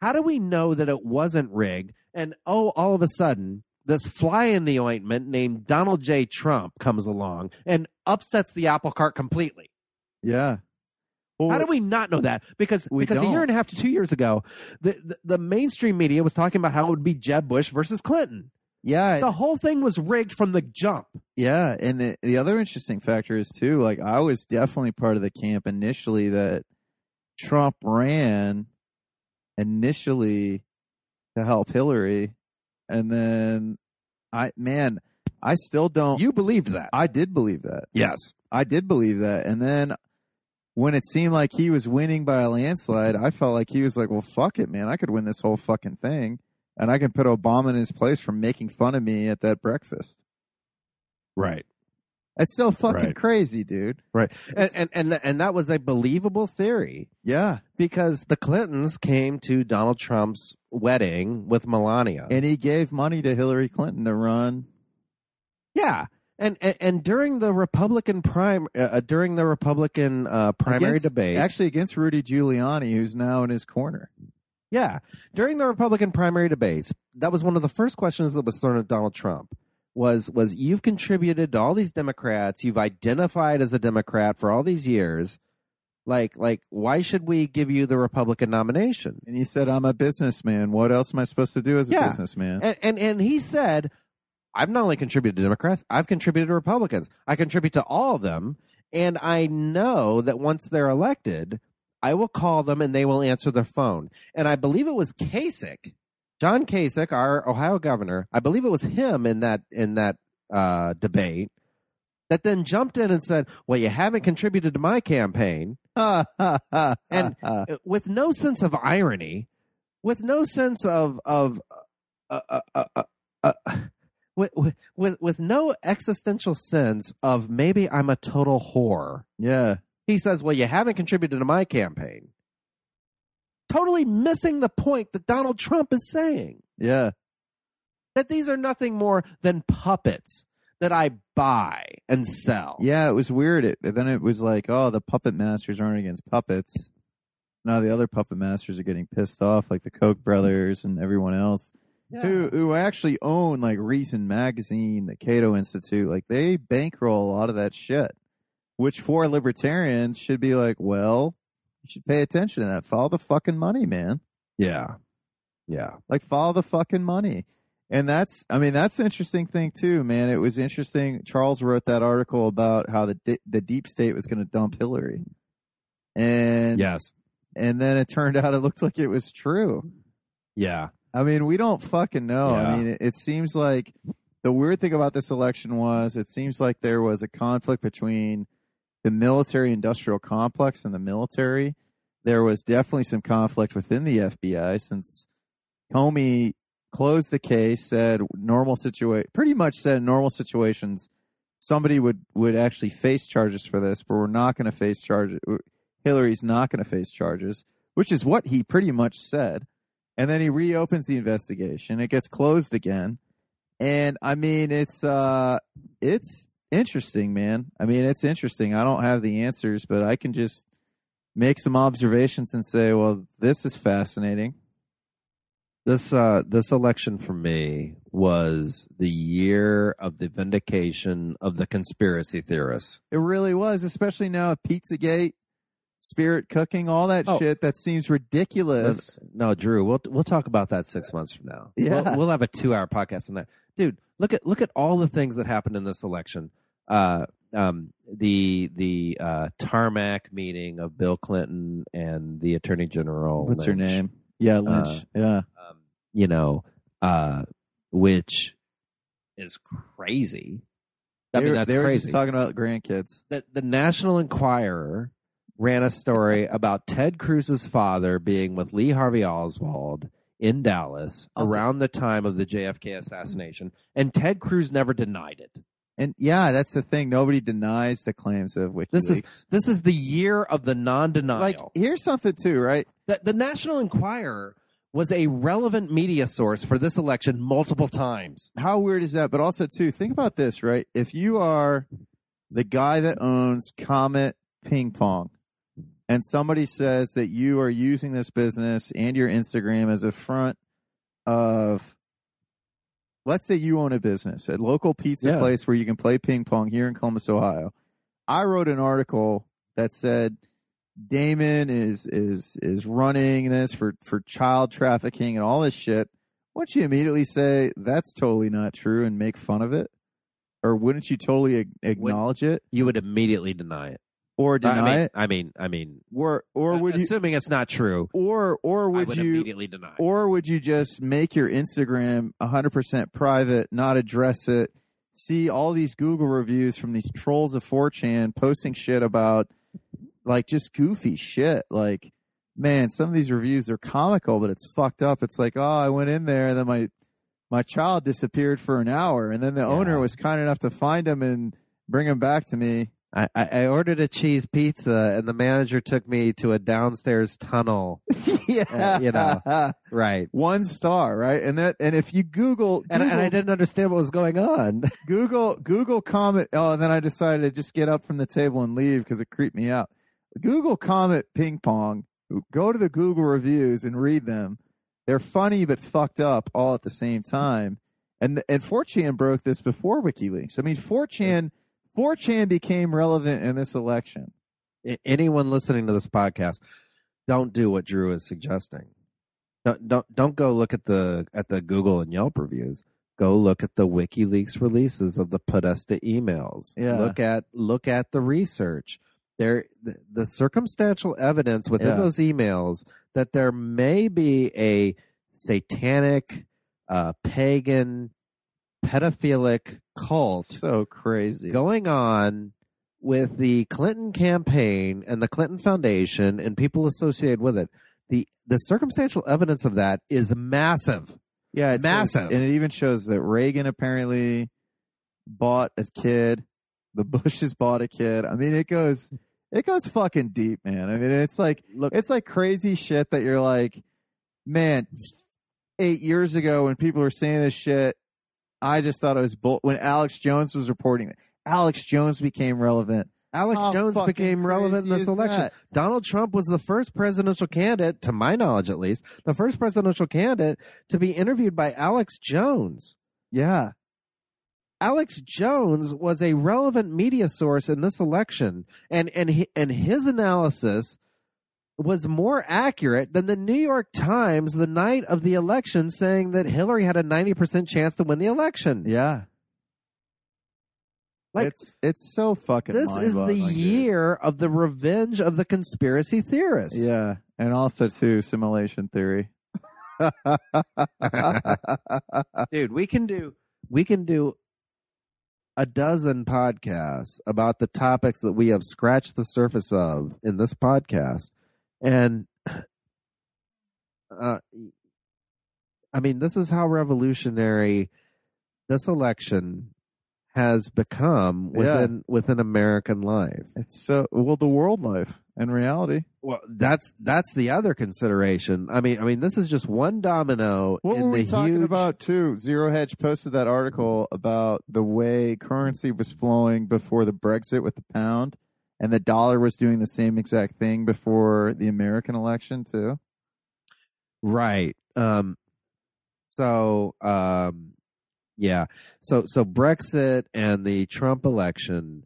How do we know that it wasn't rigged? And oh, all of a sudden, this fly in the ointment named Donald J. Trump comes along and upsets the apple cart completely. Yeah. Well, How do we not know that? Because because a year and a half to two years ago, the, the the mainstream media was talking about how it would be Jeb Bush versus Clinton. yeah. The whole thing was rigged from the jump. Yeah, and the the other interesting factor is too, like I was definitely part of the camp initially that Trump ran initially to help Hillary, and then I man, I still don't. You believed that? I did believe that. Yes. I did believe that, and then when it seemed like he was winning by a landslide, I felt like he was like, "Well, fuck it, man, I could win this whole fucking thing." And I can put Obama in his place for making fun of me at that breakfast. Right. It's so fucking Right. crazy, dude. Right. And, and and and that was a believable theory Yeah. because the Clintons came to Donald Trump's wedding with Melania. And he gave money to Hillary Clinton to run. yeah. And, and and during the Republican prime uh, during the Republican uh, primary debate, Actually, against Rudy Giuliani, who's now in his corner. Yeah. During the Republican primary debates, that was one of the first questions that was thrown at Donald Trump. Was was you've contributed to all these Democrats, you've identified as a Democrat for all these years. Like like why should we give you the Republican nomination? And he said, I'm a businessman. What else am I supposed to do as a Yeah. businessman? And and and he said, I've not only contributed to Democrats, I've contributed to Republicans. I contribute to all of them, and I know that once they're elected, I will call them and they will answer their phone. And I believe it was Kasich, John Kasich, our Ohio governor. I believe it was him in that in that uh, debate that then jumped in and said, "Well, you haven't contributed to my campaign." And- uh, with no sense of irony, with no sense of of uh, uh, uh, uh, uh, with, with with with no existential sense of maybe I'm a total whore. yeah. He says, "Well, you haven't contributed to my campaign." Totally missing the point that Donald Trump is saying Yeah. that these are nothing more than puppets that I buy and sell. Yeah, it was weird. It, then it was like, oh, the puppet masters aren't against puppets. Now the other puppet masters are getting pissed off, like the Koch brothers and everyone else, who who actually own like Reason magazine, the Cato Institute. Like they bankroll a lot of that shit, which for libertarians should be like, well, you should pay attention to that. Follow the fucking money, man. yeah, yeah. Like follow the fucking money. And that's, I mean, that's the interesting thing too, man. It was interesting. Charles wrote that article about how the the deep state was going to dump Hillary, and Yes. and then it turned out it looked like it was true. Yeah. I mean, we don't fucking know. Yeah. I mean, it, it seems like the weird thing about this election was it seems like there was a conflict between the military industrial complex and the military. There was definitely some conflict within the FBI since Comey closed the case, said normal situation, pretty much said normal situations, somebody would, would actually face charges for this, but we're not going to face charges. Hillary's not going to face charges, which is what he pretty much said. And then he reopens the investigation. It gets closed again. And I mean, it's, uh, it's interesting, man. I mean, it's interesting. I don't have the answers, but I can just make some observations and say, well, this is fascinating. This uh this election for me was the year of the vindication of the conspiracy theorists. It really was, especially now at Pizzagate, spirit cooking, all that Oh. shit that seems ridiculous. No, Drew, we'll we'll talk about that six months from now. Yeah. we'll, we'll have a two hour podcast on that, dude. Look at look at all the things that happened in this election. Uh, um, the the uh, tarmac meeting of Bill Clinton and the Attorney General. What's her name? Yeah, Lynch. Uh, yeah. Um, you know, uh, which is crazy. I they mean, were, that's they were crazy. just talking about grandkids. the, the National Enquirer ran a story about Ted Cruz's father being with Lee Harvey Oswald in Dallas Also- around the time of the JFK assassination, and Ted Cruz never denied it. And yeah, that's the thing. Nobody denies the claims of WikiLeaks. This is this is the year of the non-denial. like here's something too, right? the, the National Enquirer was a relevant media source for this election multiple times. How weird is that? But also too, think about this, right? If you are the guy that owns Comet Ping Pong, and somebody says that you are using this business and your Instagram as a front of let's say you own a business, a local pizza Yeah. place where you can play ping pong here in Columbus, Ohio. I wrote an article that said Damon is is is running this for for child trafficking and all this shit. Wouldn't you immediately say that's totally not true and make fun of it? Or wouldn't you totally acknowledge it You would immediately deny it. Or deny I mean, it? I mean, I mean, Or or would you assuming it's not true, or or would would you immediately deny. it. Or would you just make your Instagram 100% private, not address it? See all these Google reviews from these trolls of 4chan posting shit about like just goofy shit. Like, man, some of these reviews are comical, but it's fucked up. It's like, oh, I went in there and then my my child disappeared for an hour, and then the Yeah. owner was kind enough to find him and bring him back to me. I, I ordered a cheese pizza, and the manager took me to a downstairs tunnel. yeah, uh, you know. Right. one star, right? And that, and if you Google, And, and I didn't understand what was going on. Google Google Comet. Oh, and then I decided to just get up from the table and leave because it creeped me out. Google Comet Ping Pong. Go to the Google reviews and read them. They're funny but fucked up all at the same time. And and 4chan broke this before WikiLeaks. I mean, 4chan 4chan became relevant in this election. Anyone listening to this podcast, don't do what Drew is suggesting. Don't don't don't go look at the at the Google and Yelp reviews. Go look at the WikiLeaks releases of the Podesta emails. Yeah. Look at look at the research. There the, the circumstantial evidence within Yeah. those emails that there may be a satanic, uh, pagan, pedophilic cult So crazy. going on with the Clinton campaign and the Clinton Foundation and people associated with it. The the circumstantial evidence of that is massive. Yeah, it's Massive. it's- and it even shows that Reagan apparently bought a kid. The Bushes bought a kid. I mean, it goes, it goes fucking deep, man. I mean, it's like, Look, it's like crazy shit that you're like, man, eight years ago when people were saying this shit, I just thought it was bull. When Alex Jones was reporting Alex Jones became relevant. Alex How Jones became relevant in this election. that? Donald Trump was the first presidential candidate, to my knowledge at least, the first presidential candidate to be interviewed by Alex Jones. Yeah. Alex Jones was a relevant media source in this election, and and he, and his analysis was more accurate than the New York Times the night of the election, saying that Hillary had a ninety percent chance to win the election. Yeah. Like, it's, it's so fucking this is the year of the revenge of the conspiracy theorists. Yeah, and also too simulation theory. dude we can do we can do a dozen podcasts about the topics that we have scratched the surface of in this podcast and uh i mean this is how revolutionary this election has become within within american life it's so well the world life in reality. well that's that's the other consideration i mean i mean this is just one domino What in were we the talking huge- about too? Zero Hedge posted that article about the way currency was flowing before the Brexit with the pound, and the dollar was doing the same exact thing before the American election too. Right. Um so um yeah. So so Brexit and the Trump election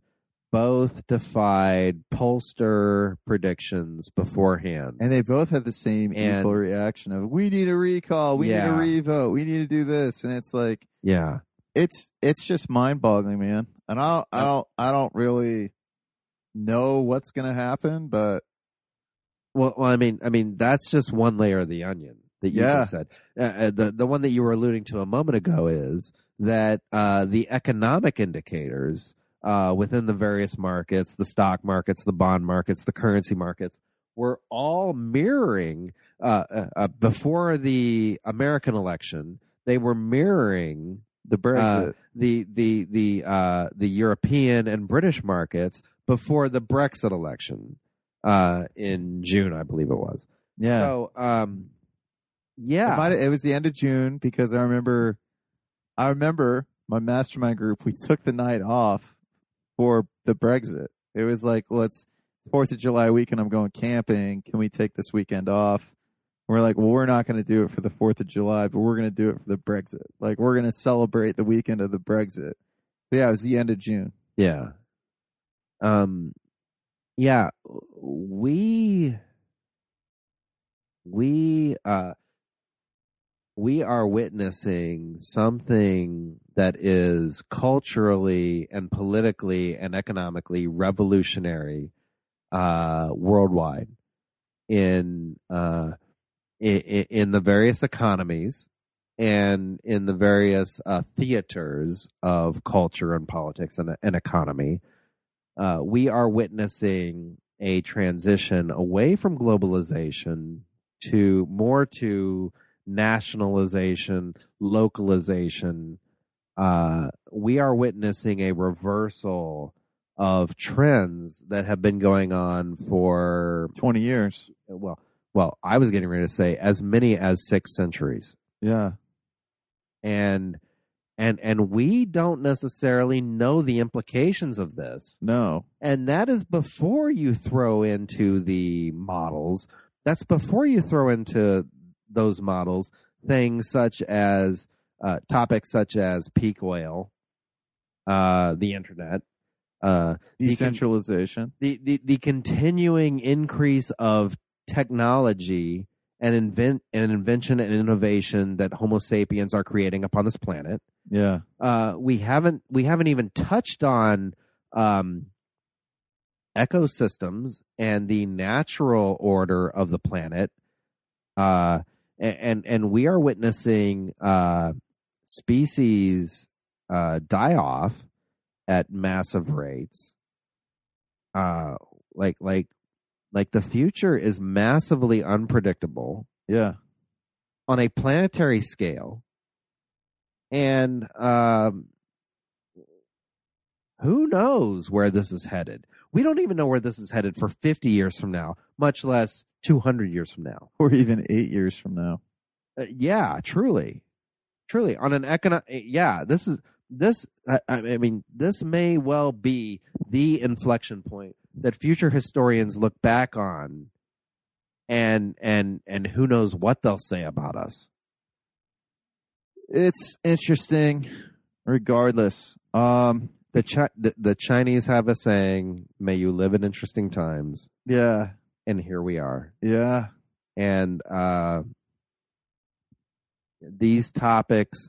both defied pollster predictions beforehand. And they both had the same And- equal reaction of "We need a recall, we Yeah. need a revote, we need to do this," and it's like yeah. it's it's just mind boggling, man. And I don't, I don't I don't really know what's gonna happen, but Well, well I mean I mean that's just one layer of the onion that you Yeah. just said. Uh, uh, the the one that you were alluding to a moment ago is that uh the economic indicators uh, within the various markets, the stock markets, the bond markets, the currency markets, were all mirroring uh, uh, before the American election. They were mirroring the Brexit. uh, the the the uh, the European and British markets before the Brexit election uh, in June, I believe it was. yeah. So, um, It, yeah, might, it was the end of June because I remember, I remember my mastermind group. We took the night off for the Brexit. It was like, let's Fourth of July weekend. I'm going camping. Can we take this weekend off? We're like, well, we're not going to do it for the Fourth of July, but we're going to do it for the Brexit. Like, we're going to celebrate the weekend of the Brexit. But yeah, it was the end of June. Yeah. Um yeah, we we uh we are witnessing something that is culturally and politically and economically revolutionary uh worldwide in uh in, in the various economies and in the various uh, theaters of culture and politics and, and economy, uh, we are witnessing a transition away from globalization to more to nationalization, localization. Uh, we are witnessing a reversal of trends that have been going on for 20 years. well, well, I was getting ready to say as many as six centuries Yeah. and and and we don't necessarily know the implications of this No. and that is before you throw into the models that's before you throw into those models things such as uh, topics such as peak oil, uh, the internet, uh, Decentralization. the, the the continuing increase of technology and invent and invention and innovation that Homo sapiens are creating upon this planet. Yeah. Uh, we haven't we haven't even touched on um, ecosystems and the natural order of the planet. Uh, and and we are witnessing uh, species uh, die off at massive rates. Uh, like like like the future is massively unpredictable Yeah. on a planetary scale. And um, who knows where this is headed? We don't even know where this is headed for 50 years from now, much less 200 years from now. Or even eight years from now. Uh, yeah, truly. Truly. On an economic, yeah, this is, this, I, I mean, this may well be the inflection point that future historians look back on and, and, and who knows what they'll say about us. It's interesting, regardless. Um. the, Chi- the the Chinese have a saying, "May you live in interesting times," Yeah. and here we are. Yeah. And uh, these topics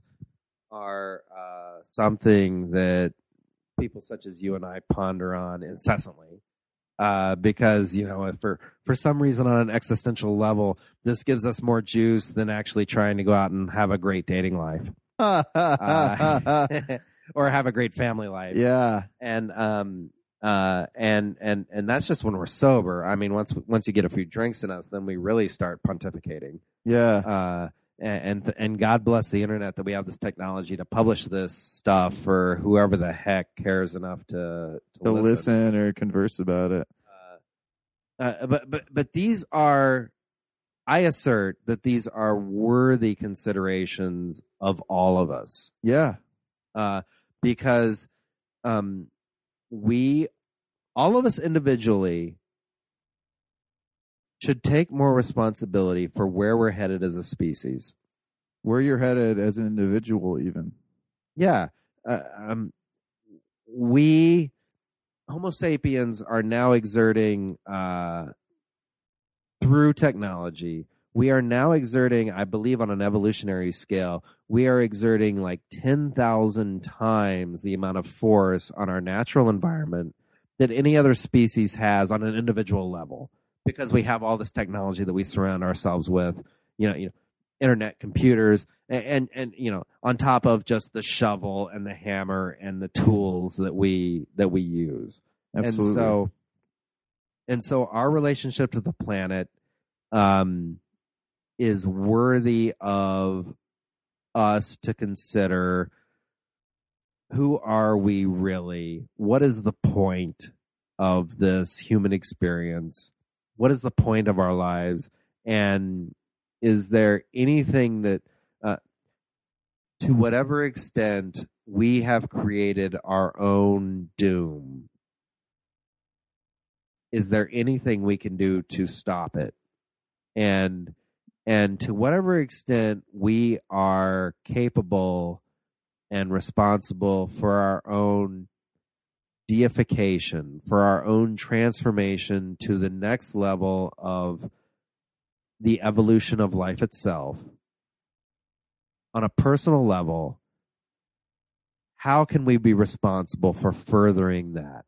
are uh, something that people such as you and I ponder on incessantly. Uh, because you know, if for for some reason on an existential level, this gives us more juice than actually trying to go out and have a great dating life, uh, or have a great family life. yeah. and um uh and and and that's just when we're sober i mean once once you get a few drinks in us then we really start pontificating Yeah. uh and and, god bless the internet that we have this technology to publish this stuff for whoever the heck cares enough to to, To listen, listen or converse about it. Uh, uh, but but but these are i assert that these are worthy considerations of all of us Yeah. uh, because um, we, all of us individually, should take more responsibility for where we're headed as a species. Where you're headed as an individual, even. Yeah, uh, um, we Homo sapiens are now exerting uh, through technology. We are now exerting, I believe, on an evolutionary scale, we are exerting like 10,000 times the amount of force on our natural environment that any other species has on an individual level because we have all this technology that we surround ourselves with, you know, you know, internet computers and, and, and you know, on top of just the shovel and the hammer and the tools that we, that we use. Absolutely. And so, and so our relationship to the planet, um, is worthy of us to consider who are we really? What is the point of this human experience? What is the point of our lives? And is there anything that, uh, to whatever extent we have created our own doom, is there anything we can do to stop it? And and to whatever extent we are capable and responsible for our own deification, for our own transformation to the next level of the evolution of life itself, on a personal level, how can we be responsible for furthering that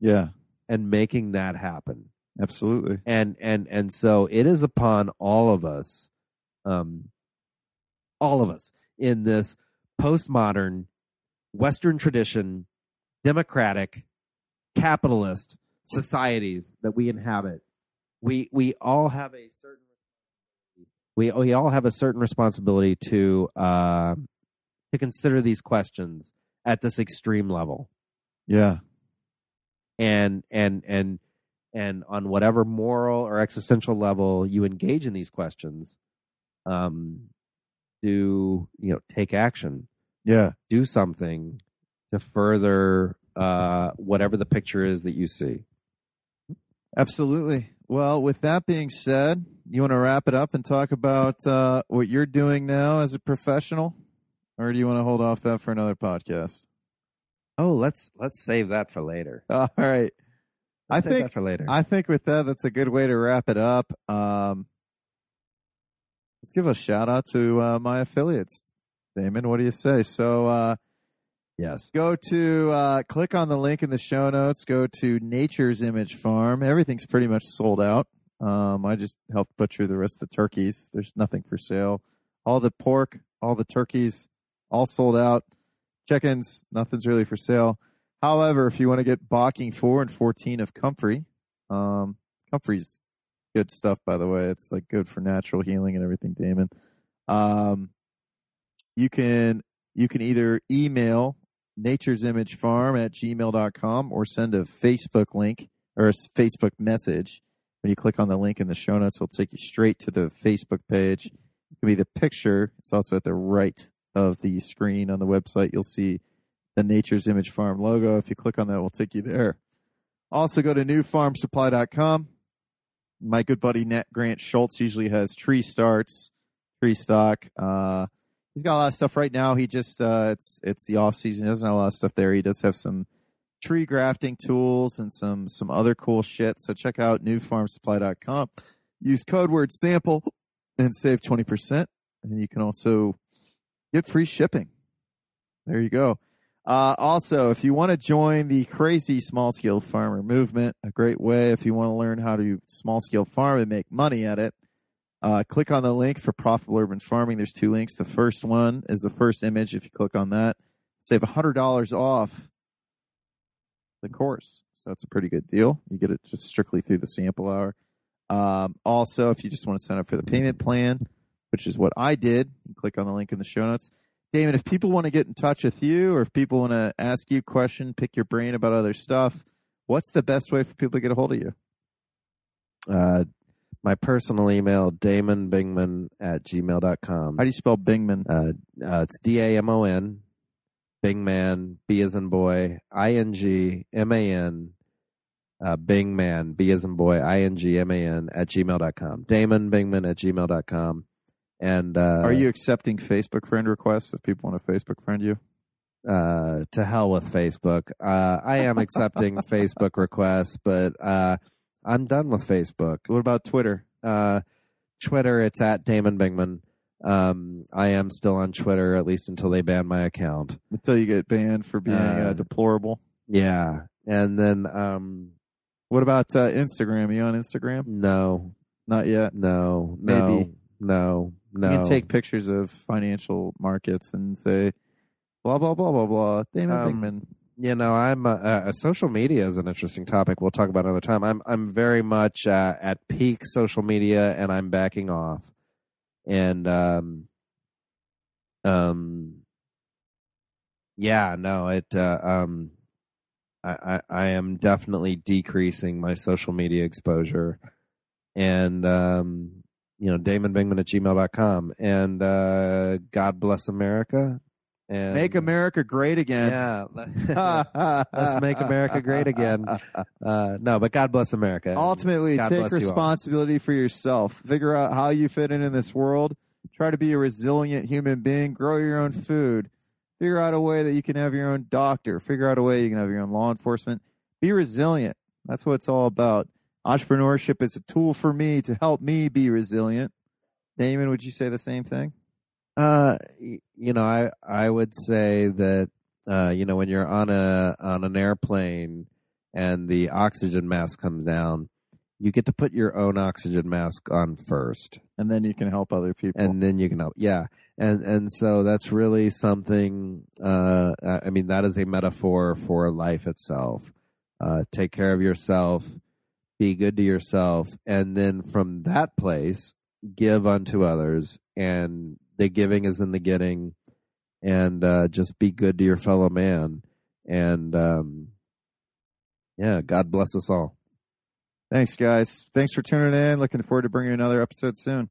yeah. and making that happen? Absolutely. and and and so it is upon all of us um all of us in this postmodern western tradition democratic capitalist societies that we inhabit we we all have a certain we we all have a certain responsibility to uh to consider these questions at this extreme level Yeah. and and and and on whatever moral or existential level you engage in these questions um do you know take action Yeah. do something to further uh whatever the picture is that you see Absolutely. Well, with that being said, you want to wrap it up and talk about uh, what you're doing now as a professional? or do you want to hold off that for another podcast? Oh, let's let's save that for later. All right. I Let's save think that for later. I think with that, that's a good way to wrap it up. Um, let's give a shout out to uh, my affiliates. Damon, what do you say? So uh, yes. go to uh, click on the link in the show notes. Go to Nature's Image Farm. Everything's pretty much sold out. Um, I just helped butcher the rest of the turkeys. There's nothing for sale. All the pork, all the turkeys, all sold out. Chickens, nothing's really for sale. However, if you want to get Bocking 4 and 14 of Comfrey, um, Comfrey's good stuff, by the way. It's like good for natural healing and everything, Damon. Um, you can you can either email nature's image farm at gmail.com or send a Facebook link or a Facebook message. When you click on the link in the show notes, it'll take you straight to the Facebook page. It can be the picture. It's also at the right of the screen on the website. You'll see the Nature's Image Farm logo. If you click on that, it will take you there. Also, go to newfarmsupply.com. My good buddy Nat Grant Schultz usually has tree starts, tree stock. Uh, he's got a lot of stuff right now. He just uh, it's it's the off season. He doesn't have a lot of stuff there. He does have some tree grafting tools and some some other cool shit. So check out newfarmsupply.com. Use code word sample and save twenty percent. And you can also get free shipping. There you go. Uh, also, if you want to join the crazy small scale farmer movement, a great way if you want to learn how to small scale farm and make money at it, uh, click on the link for profitable urban farming. There's two links. The first one is the first image. If you click on that, save $100 off the course. So that's a pretty good deal. You get it just strictly through the sample hour. Um, also, if you just want to sign up for the payment plan, which is what I did, click on the link in the show notes. Damon, if people want to get in touch with you or if people want to ask you a question, pick your brain about other stuff, what's the best way for people to get a hold of you? Uh, my personal email, Damon Bingman at gmail.com. How do you spell Bingman? Uh, uh, it's D A M O N, Bingman, B as in boy, I N G M A N, uh, Bingman, B as in boy, I N G M A N at gmail.com. Damon Bingman at gmail.com. And uh, Are you accepting Facebook friend requests if people want to Facebook friend you? uh, to hell with Facebook? Uh, I am accepting Facebook requests, but uh, I'm done with Facebook. What about Twitter? Uh, Twitter, it's at Damon Bingman. Um, I am still on Twitter at least until they ban my account. Until you get banned for being uh, Uh, deplorable. Yeah, and then um, What about uh, Instagram? Are you on Instagram? no, Not yet. no, no, Maybe. no, no. You can take pictures of financial markets and say, blah, blah, blah, blah, blah. Damon Um, Bingman. You know, I'm uh, social media is an interesting topic. We'll talk about another time. I'm I'm very much uh, at peak social media, and I'm backing off. And um, um, yeah, no, it uh, um, I, I I am definitely decreasing my social media exposure, and um, you know, Damon Bingman at gmail.com. and uh, God bless America. And Make America great again. yeah. Let's make America great again. Uh, no, but God bless America. Ultimately, God take bless you responsibility for yourself. Figure out how you fit in in this world. Try to be a resilient human being. Grow your own food. Figure out a way that you can have your own doctor. Figure out a way you can have your own law enforcement. Be resilient. That's what it's all about. Entrepreneurship is a tool for me to help me be resilient. Damon, would you say the same thing? Uh, you know, I I would say that uh, you know, when you're on a on an airplane and the oxygen mask comes down, you get to put your own oxygen mask on first. And then you can help other people. and then you can help yeah and and so that's really something uh i I mean that is a metaphor for life itself uh take care of yourself be good to yourself and then from that place give unto others and the giving is in the getting and uh just be good to your fellow man and um yeah god bless us all Thanks, guys. Thanks for tuning in. Looking forward to bringing you another episode soon.